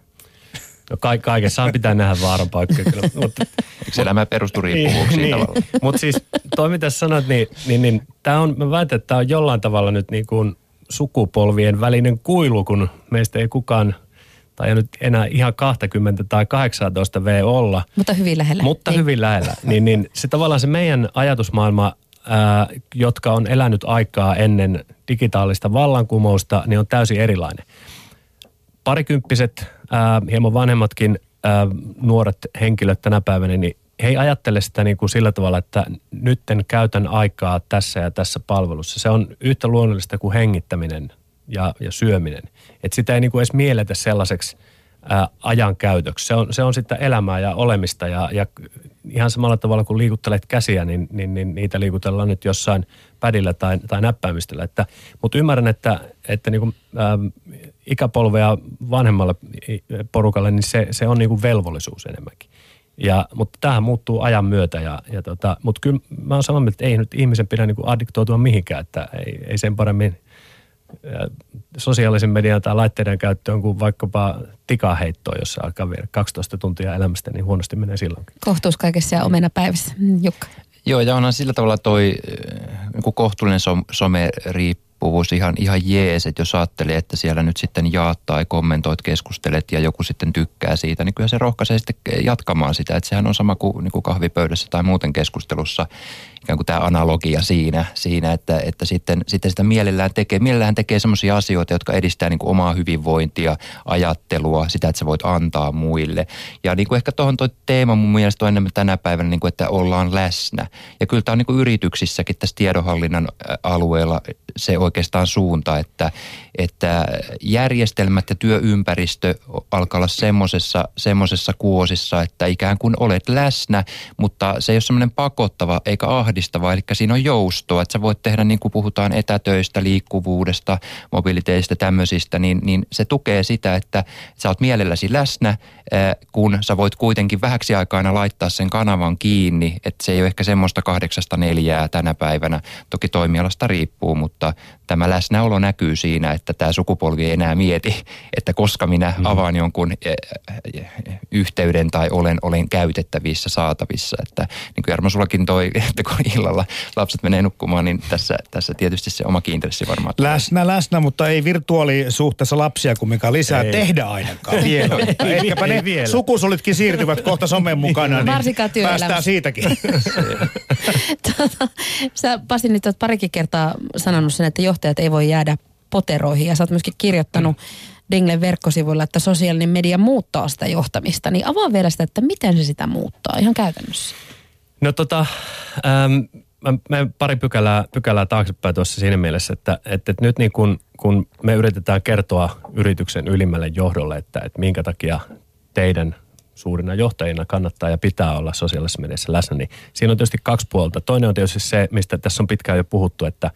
No ka- kaikessahan pitää nähdä vaaran paikkoja kyllä. Mutta, Eikö elämä perustu riippuvuuksiin niin, tavallaan? Mutta siis toi mitä sanoit, niin, niin, niin tämä on, mä väitän, että tämä on jollain tavalla nyt niin kuin sukupolvien välinen kuilu, kun meistä ei kukaan tai nyt enää ihan 20 tai 18 V olla. Mutta hyvin lähellä. Mutta ei. hyvin lähellä. Niin, niin se tavallaan se meidän ajatusmaailma, ää, jotka on elänyt aikaa ennen digitaalista vallankumousta, niin on täysin erilainen. Parikymppiset, ää, hieman vanhemmatkin ää, nuoret henkilöt tänä päivänä, niin he ei ajattele sitä niin kuin sillä tavalla, että nytten käytän aikaa tässä ja tässä palvelussa. Se on yhtä luonnollista kuin hengittäminen ja, ja syöminen. Että sitä ei niin kuin edes mielletä sellaiseksi ää, ajankäytöksi. Se on, se on sitten elämää ja olemista ja, ja ihan samalla tavalla kuin liikuttelet käsiä, niin, niin, niin niitä liikutellaan nyt jossain pädillä tai, tai näppäimistöllä. Että, mutta ymmärrän, että, että niin kuin, ää, ikäpolvea vanhemmalle porukalle, niin se, se on niin kuin velvollisuus enemmänkin. Ja, mutta tähän muuttuu ajan myötä. Ja, ja tota, mutta kyllä mä oon samaa mieltä, että ei nyt ihmisen pidä niin kuin addiktoitua mihinkään, että ei, ei sen paremmin sosiaalisen median tai laitteiden käyttöön kuin vaikkapa tikaheittoa, jossa alkaa viedä 12 tuntia elämästä, niin huonosti menee silloin. Kohtuus kaikessa ja omena päivässä. Mm, Jukka. Joo, ja onhan sillä tavalla toi niin kohtuullinen some riippuu riippuvuus ihan, ihan jees, että jos ajattelee, että siellä nyt sitten jaat tai kommentoit, keskustelet ja joku sitten tykkää siitä, niin kyllä se rohkaisee sitten jatkamaan sitä, että sehän on sama kuin, niin kuin kahvipöydässä tai muuten keskustelussa, ikään kuin tämä analogia siinä, siinä että, että sitten, sitten sitä mielellään tekee, mielellään tekee sellaisia asioita, jotka edistää niin kuin omaa hyvinvointia, ajattelua, sitä, että sä voit antaa muille. Ja niin kuin ehkä tuohon toi teema mun mielestä on enemmän tänä päivänä, niin kuin, että ollaan läsnä. Ja kyllä tämä on niin kuin yrityksissäkin tässä tiedonhallinnan alueella se oikeastaan suunta, että, että järjestelmät ja työympäristö alkaa olla semmoisessa, semmoisessa kuosissa, että ikään kuin olet läsnä, mutta se ei ole semmoinen pakottava eikä ahdistava, eli siinä on joustoa, että sä voit tehdä niin kuin puhutaan etätöistä, liikkuvuudesta, mobiliteista, tämmöisistä, niin, niin se tukee sitä, että sä oot mielelläsi läsnä, kun sä voit kuitenkin vähäksi aikana laittaa sen kanavan kiinni, että se ei ole ehkä semmoista kahdeksasta neljää tänä päivänä, toki toimialasta riippuu, mutta tämä läsnäolo näkyy siinä, että tämä sukupolvi ei enää mieti, että koska minä mm. avaan jonkun yhteyden tai olen, olen käytettävissä, saatavissa. Että niin kuin Jarmo sullakin toi, että kun illalla lapset menee nukkumaan, niin tässä, tässä tietysti se omakin intressi varmaan. Läsnä, läsnä, mutta ei virtuaalisuhteessa lapsia kumminkaan lisää ei. tehdä ainakaan vielä. Ehkäpä ne vielä. sukusolitkin siirtyvät kohta somen mukana, niin Varsinkaan päästään siitäkin. tota, sä Pasi nyt olet parikin kertaa sanonut sen, että johtajat ei voi jäädä poteroihin ja sä oot myöskin kirjoittanut mm. Dinglen verkkosivuilla, että sosiaalinen media muuttaa sitä johtamista. Niin avaa vielä sitä, että miten se sitä muuttaa ihan käytännössä. No tota, ähm, mä, mä pari pykälää, pykälää taaksepäin tuossa siinä mielessä, että, että, että nyt niin kun, kun me yritetään kertoa yrityksen ylimmälle johdolle, että, että minkä takia teidän suurina johtajina kannattaa ja pitää olla sosiaalisessa mediassa läsnä, niin siinä on tietysti kaksi puolta. Toinen on tietysti se, mistä tässä on pitkään jo puhuttu, että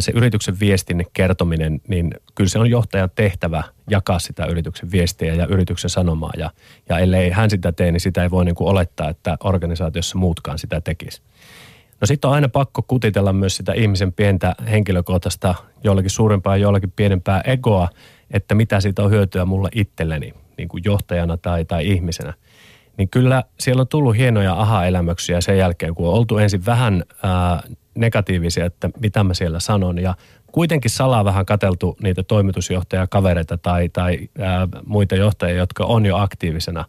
se yrityksen viestin kertominen, niin kyllä se on johtajan tehtävä jakaa sitä yrityksen viestiä ja yrityksen sanomaa. Ja, ja ellei hän sitä tee, niin sitä ei voi niin kuin olettaa, että organisaatiossa muutkaan sitä tekisi. No sitten on aina pakko kutitella myös sitä ihmisen pientä henkilökohtaista, jollakin suurempaa ja jollakin pienempää egoa, että mitä siitä on hyötyä mulle itselleni niin kuin johtajana tai, tai ihmisenä. Niin kyllä siellä on tullut hienoja aha-elämyksiä sen jälkeen, kun on oltu ensin vähän ää, negatiivisia, että mitä mä siellä sanon ja kuitenkin salaa vähän kateltu niitä toimitusjohtajakavereita tai, tai ää, muita johtajia, jotka on jo aktiivisena.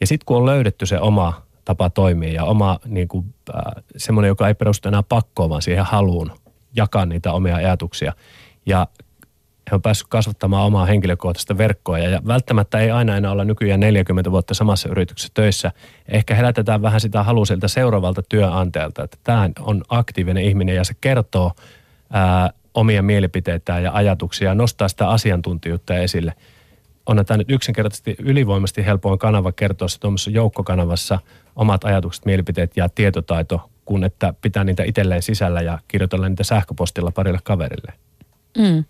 Ja sitten kun on löydetty se oma tapa toimia ja oma niin kuin, äh, semmoinen, joka ei perustu enää pakkoon, vaan siihen haluun jakaa niitä omia ajatuksia. Ja he on päässyt kasvattamaan omaa henkilökohtaista verkkoa ja välttämättä ei aina enää olla nykyään 40 vuotta samassa yrityksessä töissä. Ehkä herätetään vähän sitä halua sieltä seuraavalta työnantajalta, että tämä on aktiivinen ihminen ja se kertoo ää, omia mielipiteitään ja ajatuksia ja nostaa sitä asiantuntijuutta esille. On tämä nyt yksinkertaisesti ylivoimasti helpoin kanava kertoa se tuommoisessa joukkokanavassa omat ajatukset, mielipiteet ja tietotaito, kun että pitää niitä itselleen sisällä ja kirjoitella niitä sähköpostilla parille kaverille. Mm.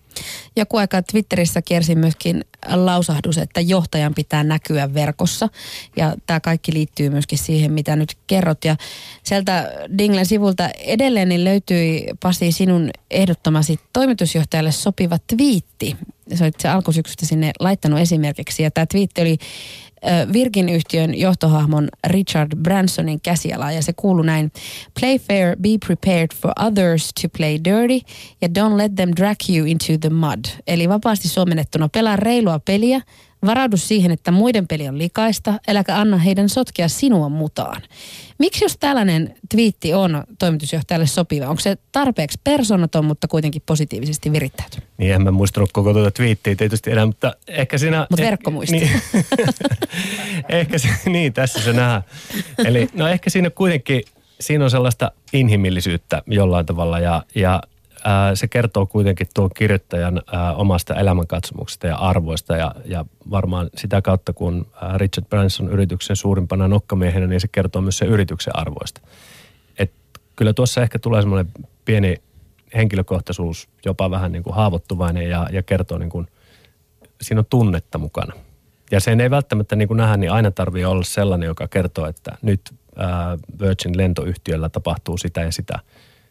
Joku aika Twitterissä kiersi myöskin lausahdus, että johtajan pitää näkyä verkossa. Ja tämä kaikki liittyy myöskin siihen, mitä nyt kerrot. Ja sieltä Dinglen sivulta edelleen niin löytyi Pasi sinun ehdottomasi toimitusjohtajalle sopiva twiitti. Se olit se alkusyksystä sinne laittanut esimerkiksi. Ja tämä twiitti oli Virgin-yhtiön johtohahmon Richard Bransonin käsiala ja se kuuluu näin. Play fair, be prepared for others to play dirty ja don't let them drag you into the mud. Eli vapaasti suomennettuna pelaa reilua peliä, Varaudu siihen, että muiden peli on likaista, äläkä anna heidän sotkea sinua mutaan. Miksi jos tällainen twiitti on toimitusjohtajalle sopiva? Onko se tarpeeksi persoonaton, mutta kuitenkin positiivisesti virittäytynyt? Niin, en mä muistanut koko tuota twiittiä tietysti enää, mutta ehkä siinä... Mutta verkko muisti. Niin, ehkä se, niin, tässä se nähdään. Eli no ehkä siinä kuitenkin, siinä on sellaista inhimillisyyttä jollain tavalla ja, ja se kertoo kuitenkin tuon kirjoittajan omasta elämänkatsomuksesta ja arvoista ja, ja varmaan sitä kautta, kun Richard Branson yrityksen suurimpana nokkamiehenä, niin se kertoo myös sen yrityksen arvoista. Et kyllä tuossa ehkä tulee semmoinen pieni henkilökohtaisuus, jopa vähän niin kuin haavoittuvainen ja, ja kertoo niin kuin, siinä on tunnetta mukana. Ja sen ei välttämättä niin kuin nähdä, niin aina tarvii olla sellainen, joka kertoo, että nyt Virgin lentoyhtiöllä tapahtuu sitä ja sitä –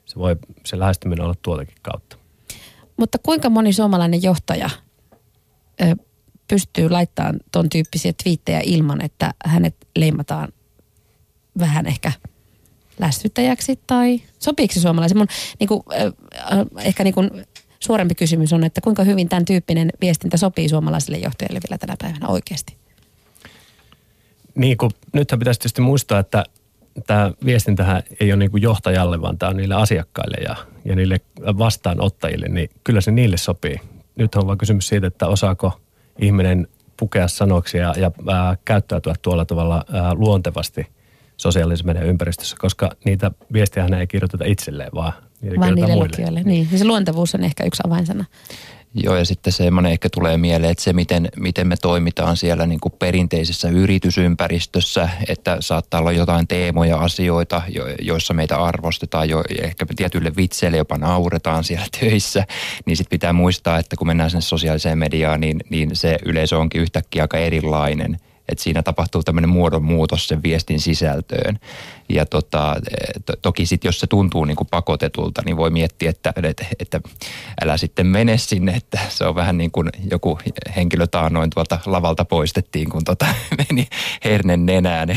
se voi se lähestyminen olla tuoltakin kautta. Mutta kuinka moni suomalainen johtaja ö, pystyy laittamaan ton tyyppisiä twiittejä ilman, että hänet leimataan vähän ehkä lässyttäjäksi tai sopiiko se suomalaisen? Mun niin kuin, ö, ehkä niin kuin suorempi kysymys on, että kuinka hyvin tämän tyyppinen viestintä sopii suomalaisille johtajille vielä tänä päivänä oikeasti? Niin kuin, nythän pitäisi tietysti muistaa, että tämä viestintähän ei ole niin kuin johtajalle, vaan tämä on niille asiakkaille ja, ja niille vastaanottajille, niin kyllä se niille sopii. Nyt on vaan kysymys siitä, että osaako ihminen pukea sanoksia ja, ja ää, käyttäytyä tuolla tavalla ää, luontevasti sosiaalisen median ympäristössä, koska niitä viestejä ei kirjoiteta itselleen, vaan niitä vaan niille muille. Niin, ja se luontevuus on ehkä yksi avainsana. Joo, ja sitten semmoinen ehkä tulee mieleen, että se miten, miten me toimitaan siellä niin kuin perinteisessä yritysympäristössä, että saattaa olla jotain teemoja, asioita, jo, joissa meitä arvostetaan, jo, ehkä tietyille vitseille jopa nauretaan siellä töissä, niin sitten pitää muistaa, että kun mennään sinne sosiaaliseen mediaan, niin, niin se yleisö onkin yhtäkkiä aika erilainen että siinä tapahtuu tämmöinen muodonmuutos sen viestin sisältöön. Ja tota, to, toki sitten jos se tuntuu niin kuin pakotetulta, niin voi miettiä, että, että, että älä sitten mene sinne, että se on vähän niin kuin joku henkilö taanoin tuolta lavalta poistettiin, kun tota meni hernen nenään.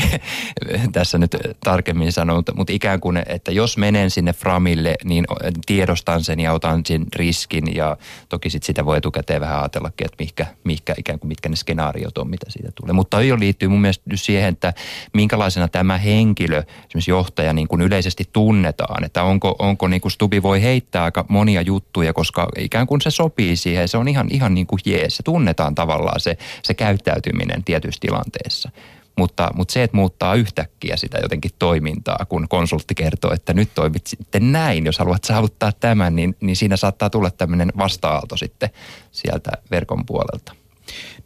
Tässä nyt tarkemmin sanon, mutta, mutta ikään kuin, että jos menen sinne framille, niin tiedostan sen ja otan sen riskin ja toki sit sitä voi etukäteen vähän ajatellakin, että mihinkä, mihinkä ikään kuin mitkä ne skenaariot on, mitä siitä tulee. Mutta jo liittyy mun mielestä siihen, että minkälaisena tämä henkilö, esimerkiksi johtaja niin kuin yleisesti tunnetaan, että onko, onko niin kuin Stubi voi heittää aika monia juttuja, koska ikään kuin se sopii siihen, se on ihan, ihan niin kuin jees, se tunnetaan tavallaan se, se käyttäytyminen tietyissä tilanteissa. Mutta, mutta se, että muuttaa yhtäkkiä sitä jotenkin toimintaa, kun konsultti kertoo, että nyt toimit sitten näin, jos haluat saavuttaa tämän, niin, niin siinä saattaa tulla tämmöinen vasta-aalto sitten sieltä verkon puolelta.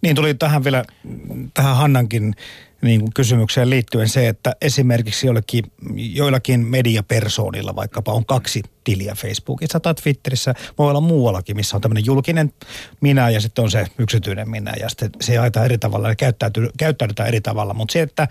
Niin tuli tähän vielä, tähän Hannankin niin kuin kysymykseen liittyen se, että esimerkiksi joillekin, joillakin mediapersoonilla vaikkapa on kaksi tiliä Facebookissa tai Twitterissä, voi olla muuallakin, missä on tämmöinen julkinen minä ja sitten on se yksityinen minä ja sitten se jaetaan eri tavalla ja käyttäydytään eri tavalla. Mutta se, että,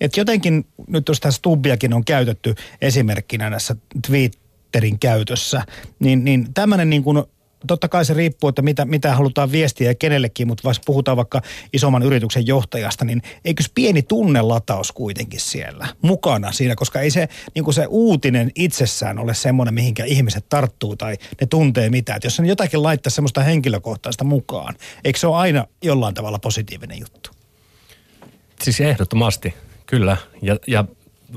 että jotenkin nyt jos tässä Stubbiakin on käytetty esimerkkinä näissä Twitterin käytössä, niin, niin tämmöinen niin kuin totta kai se riippuu, että mitä, mitä halutaan viestiä ja kenellekin, mutta vaikka puhutaan vaikka isomman yrityksen johtajasta, niin eikös pieni tunnelataus kuitenkin siellä mukana siinä, koska ei se, niin kuin se uutinen itsessään ole semmoinen, mihinkä ihmiset tarttuu tai ne tuntee mitään. Että jos sen jotakin laittaa semmoista henkilökohtaista mukaan, eikö se ole aina jollain tavalla positiivinen juttu? Siis ehdottomasti, kyllä. Ja, ja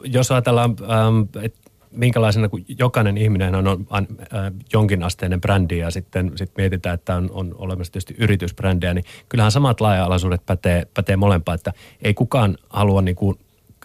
jos ajatellaan, ähm, että minkälaisena, kun jokainen ihminen on, on, äh, jonkinasteinen brändi ja sitten sit mietitään, että on, on olemassa tietysti yritysbrändejä, niin kyllähän samat laaja-alaisuudet pätee, pätee molempaa, että ei kukaan halua niin kuin,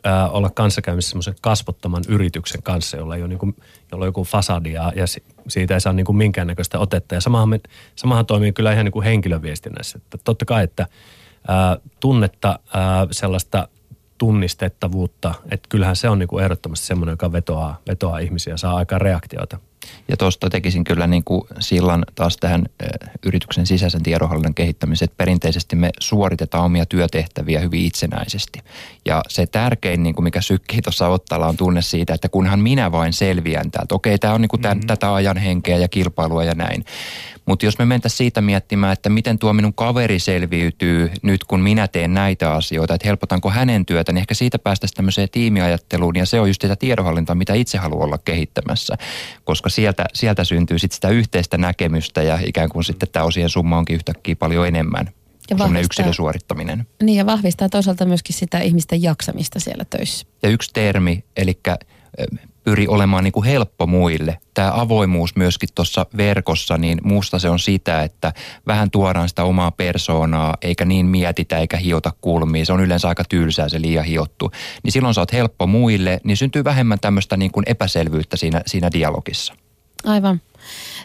äh, olla kanssakäymissä semmoisen kasvottoman yrityksen kanssa, jolla, ei ole niin kuin, jolla on joku fasadi ja, ja siitä ei saa niin kuin minkäännäköistä otetta. Ja samahan, me, samahan toimii kyllä ihan niin kuin henkilöviestinnässä. Että totta kai, että äh, tunnetta, äh, sellaista – tunnistettavuutta. Että kyllähän se on niin kuin ehdottomasti semmoinen, joka vetoaa, vetoaa ihmisiä, saa aika reaktioita. Ja tuosta tekisin kyllä niin kuin sillan taas tähän yrityksen sisäisen tiedonhallinnan kehittämiseen, että perinteisesti me suoritetaan omia työtehtäviä hyvin itsenäisesti. Ja se tärkein, niin kuin mikä sykkii tuossa ottalla, on tunne siitä, että kunhan minä vain selviän täältä. Okei, tämä on niin kuin tämän, mm-hmm. tätä ajan henkeä ja kilpailua ja näin. Mutta jos me mentäisiin siitä miettimään, että miten tuo minun kaveri selviytyy nyt, kun minä teen näitä asioita, että helpotanko hänen työtä, niin ehkä siitä päästäisiin tämmöiseen tiimiajatteluun ja se on just sitä tiedonhallintaa, mitä itse haluan olla kehittämässä, koska sieltä, sieltä syntyy sitten sitä yhteistä näkemystä ja ikään kuin sitten tämä osien summa onkin yhtäkkiä paljon enemmän ja vahvistaa, yksilösuorittaminen. Niin ja vahvistaa toisaalta myöskin sitä ihmisten jaksamista siellä töissä. Ja yksi termi, eli pyri olemaan niin kuin helppo muille. Tämä avoimuus myöskin tuossa verkossa, niin muusta se on sitä, että vähän tuodaan sitä omaa persoonaa, eikä niin mietitä eikä hiota kulmiin. Se on yleensä aika tylsää se liian hiottu. Niin silloin sä oot helppo muille, niin syntyy vähemmän tämmöistä niin kuin epäselvyyttä siinä, siinä dialogissa. Aivan.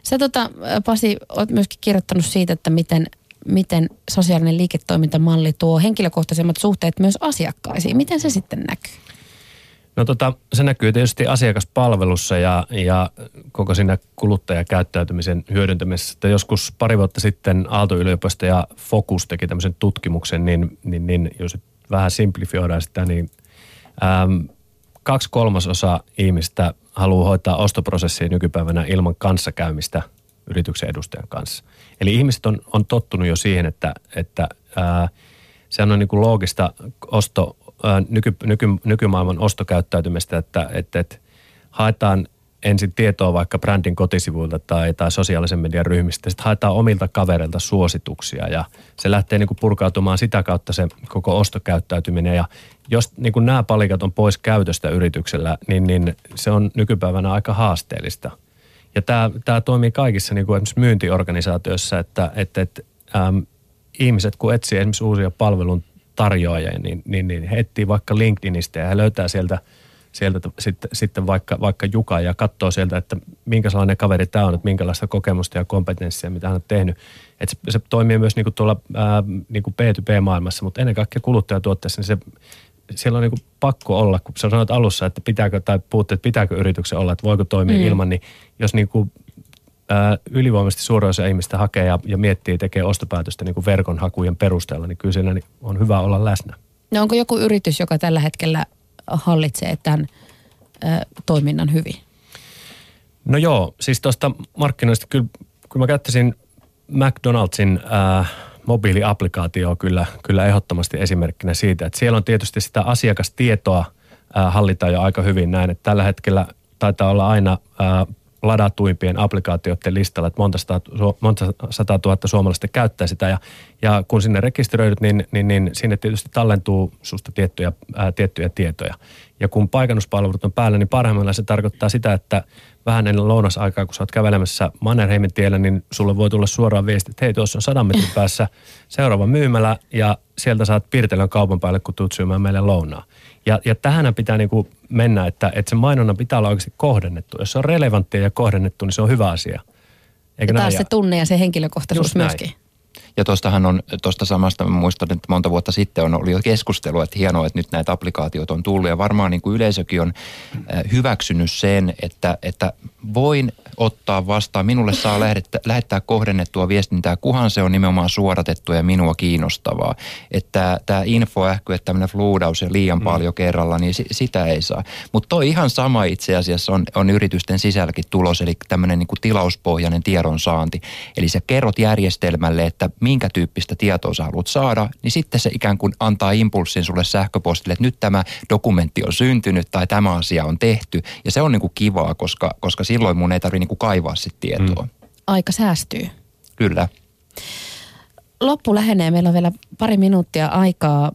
Sä tota, Pasi, oot myöskin kirjoittanut siitä, että miten miten sosiaalinen liiketoimintamalli tuo henkilökohtaisemmat suhteet myös asiakkaisiin. Miten se sitten näkyy? No tota, se näkyy tietysti asiakaspalvelussa ja, ja koko siinä kuluttajakäyttäytymisen hyödyntämisessä. Että joskus pari vuotta sitten Aalto-yliopisto ja Focus teki tämmöisen tutkimuksen, niin, niin, niin jos vähän simplifioidaan sitä, niin äm, kaksi kolmasosa ihmistä haluaa hoitaa ostoprosessia nykypäivänä ilman kanssakäymistä yrityksen edustajan kanssa. Eli ihmiset on, on tottunut jo siihen, että, että ää, sehän on niin kuin loogista osto, nyky, nyky, nykymaailman ostokäyttäytymistä, että, että, että haetaan ensin tietoa vaikka brändin kotisivuilta tai, tai sosiaalisen median ryhmistä. Sitten haetaan omilta kavereilta suosituksia ja se lähtee niin kuin purkautumaan sitä kautta se koko ostokäyttäytyminen. Ja jos niin kuin nämä palikat on pois käytöstä yrityksellä, niin, niin se on nykypäivänä aika haasteellista. Ja tämä, tämä toimii kaikissa niin kuin esimerkiksi myyntiorganisaatioissa, että, että, että äm, ihmiset kun etsii esimerkiksi uusia palvelun tarjoajia, niin, niin, niin he etsii vaikka LinkedInistä ja he löytää sieltä, sieltä sitten, sitten vaikka, vaikka Juka ja katsoo sieltä, että minkä sellainen kaveri tämä on, että minkälaista kokemusta ja kompetenssia, mitä hän on tehnyt. Että se, se toimii myös niin kuin tuolla ää, niin kuin B2B-maailmassa, mutta ennen kaikkea kuluttajatuotteessa, niin se, siellä on niin kuin pakko olla, kun sä sanoit alussa, että pitääkö, tai puhutte, että pitääkö yrityksen olla, että voiko toimia mm. ilman, niin jos niin kuin ää, ylivoimaisesti suurin osa ihmistä hakee ja, ja miettii, tekee ostopäätöstä niin kuin verkon hakujen perusteella, niin kyllä siinä on hyvä olla läsnä. No onko joku yritys, joka tällä hetkellä hallitsee tämän ö, toiminnan hyvin? No joo, siis tuosta markkinoista kyllä, kun mä käyttäisin McDonaldsin äh, mobiiliaplikaatio kyllä, kyllä ehdottomasti esimerkkinä siitä, että siellä on tietysti sitä asiakastietoa äh, hallitaan jo aika hyvin näin, että tällä hetkellä taitaa olla aina ladatuimpien applikaatioiden listalla, että monta sata, monta sata tuhatta suomalaista käyttää sitä ja, ja kun sinne rekisteröidyt, niin, niin, niin sinne tietysti tallentuu susta tiettyjä, ää, tiettyjä tietoja. Ja kun paikannuspalvelut on päällä, niin parhaimmillaan se tarkoittaa sitä, että vähän ennen lounasaikaa, kun sä oot kävelemässä Mannerheimin tiellä, niin sulle voi tulla suoraan viesti, että hei, tuossa on sadan metrin päässä seuraava myymälä ja sieltä saat Pirtelön kaupan päälle, kun tuut syömään meille lounaa. Ja, ja tähän pitää niin kuin mennä, että, että se mainonnan pitää olla oikeasti kohdennettu. Jos se on relevanttia ja kohdennettu, niin se on hyvä asia. Eikö ja taas näin? se tunne ja se henkilökohtaisuus Just myöskin. Näin. Ja tuostahan on, tuosta samasta muistan, että monta vuotta sitten on ollut jo keskustelua, että hienoa, että nyt näitä applikaatioita on tullut. Ja varmaan niin kuin yleisökin on äh, hyväksynyt sen, että, että voin ottaa vastaan. Minulle saa lähettää, lähettää kohdennettua viestintää, kuhan se on nimenomaan suoratettua ja minua kiinnostavaa. Että tämä infoähky, että tämmöinen fluudaus ja liian mm. paljon kerralla, niin sitä ei saa. Mutta toi ihan sama itse asiassa on, on yritysten sisälläkin tulos, eli tämmöinen niin tilauspohjainen tiedonsaanti. Eli sä kerrot järjestelmälle, että minkä tyyppistä tietoa sä haluat saada, niin sitten se ikään kuin antaa impulssin sulle sähköpostille, että nyt tämä dokumentti on syntynyt tai tämä asia on tehty. Ja se on niin kuin kivaa, koska, koska silloin mun ei tarvitse niin kuin kaivaa sitten tietoa. Mm. Aika säästyy. Kyllä. Loppu lähenee, meillä on vielä pari minuuttia aikaa.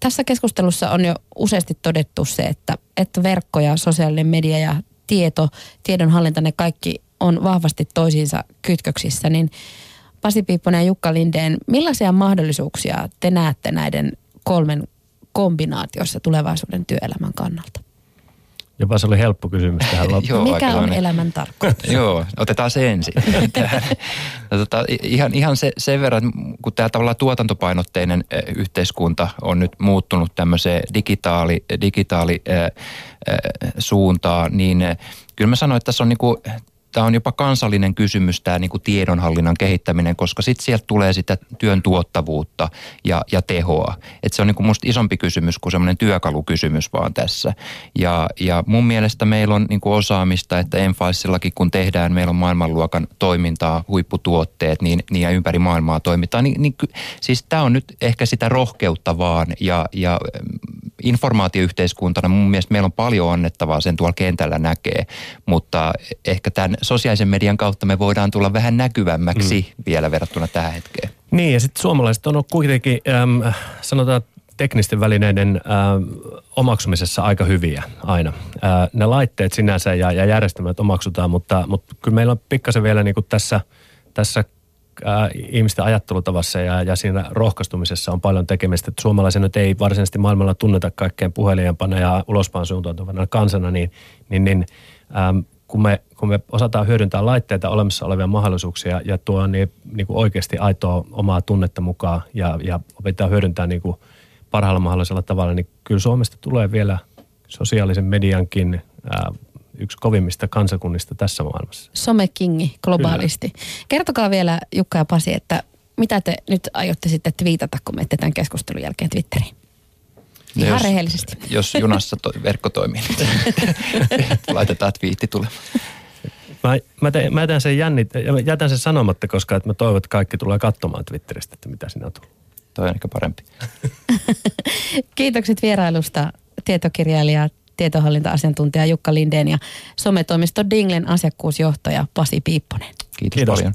Tässä keskustelussa on jo useasti todettu se, että, että verkko ja sosiaalinen media ja tieto, tiedonhallinta, ne kaikki on vahvasti toisiinsa kytköksissä, niin Pasi Piipponen ja Jukka Lindeen, millaisia mahdollisuuksia te näette näiden kolmen kombinaatiossa tulevaisuuden työelämän kannalta? Jopa se oli helppo kysymys tähän loppuun. Mikä on elämän tarkoitus? Joo, otetaan se ensin. no, tota, ihan ihan se, sen verran, kun tämä tavallaan tuotantopainotteinen yhteiskunta on nyt muuttunut tämmöiseen digitaali, digitaali äh, äh, suuntaan, niin kyllä mä sanoin, että tässä on niinku tämä on jopa kansallinen kysymys tämä niin kuin tiedonhallinnan kehittäminen, koska sitten sieltä tulee sitä työn tuottavuutta ja, ja tehoa. Et se on niin kuin musta isompi kysymys kuin semmoinen työkalukysymys vaan tässä. Ja, ja mun mielestä meillä on niin kuin osaamista, että Enfaisillakin kun tehdään, meillä on maailmanluokan toimintaa, huipputuotteet, niin, niin ja ympäri maailmaa toimitaan. Niin, niin, siis tämä on nyt ehkä sitä rohkeutta vaan ja, ja informaatioyhteiskuntana mun mielestä meillä on paljon annettavaa, sen tuolla kentällä näkee, mutta ehkä tämän sosiaalisen median kautta me voidaan tulla vähän näkyvämmäksi mm. vielä verrattuna tähän hetkeen. Niin ja sitten suomalaiset on kuitenkin, äm, sanotaan teknisten välineiden äh, omaksumisessa aika hyviä aina. Äh, ne laitteet sinänsä ja, ja järjestelmät omaksutaan, mutta, mutta kyllä meillä on pikkasen vielä niin kuin tässä, tässä äh, ihmisten ajattelutavassa ja, ja siinä rohkaistumisessa on paljon tekemistä. Että suomalaisen nyt ei varsinaisesti maailmalla tunneta kaikkein puhelijempana ja ulospaan suuntautuvana kansana, niin, niin, niin ähm, kun, me, kun me osataan hyödyntää laitteita olemassa olevia mahdollisuuksia ja tuo niin, niin kuin oikeasti aitoa omaa tunnetta mukaan ja, ja opetetaan hyödyntää niin kuin parhaalla mahdollisella tavalla, niin kyllä Suomesta tulee vielä sosiaalisen mediankin ää, yksi kovimmista kansakunnista tässä maailmassa. Somekingi globaalisti. Kyllä. Kertokaa vielä Jukka ja Pasi, että mitä te nyt aiotte sitten twiitata, kun menette tämän keskustelun jälkeen Twitteriin? Ihan jos, rehellisesti. Jos junassa to, verkko toimii, niin laitetaan twiitti tulemaan. Mä, mä, te, mä jätän, sen jännit, jätän sen sanomatta, koska että mä toivon, että kaikki tulee katsomaan Twitteristä, että mitä sinä on tullut. Toi on ehkä parempi. Kiitokset vierailusta tietokirjailija tietohallinta-asiantuntija Jukka Lindeen ja sometoimisto Dinglen asiakkuusjohtaja Pasi Piipponen. Kiitos, Kiitos. paljon.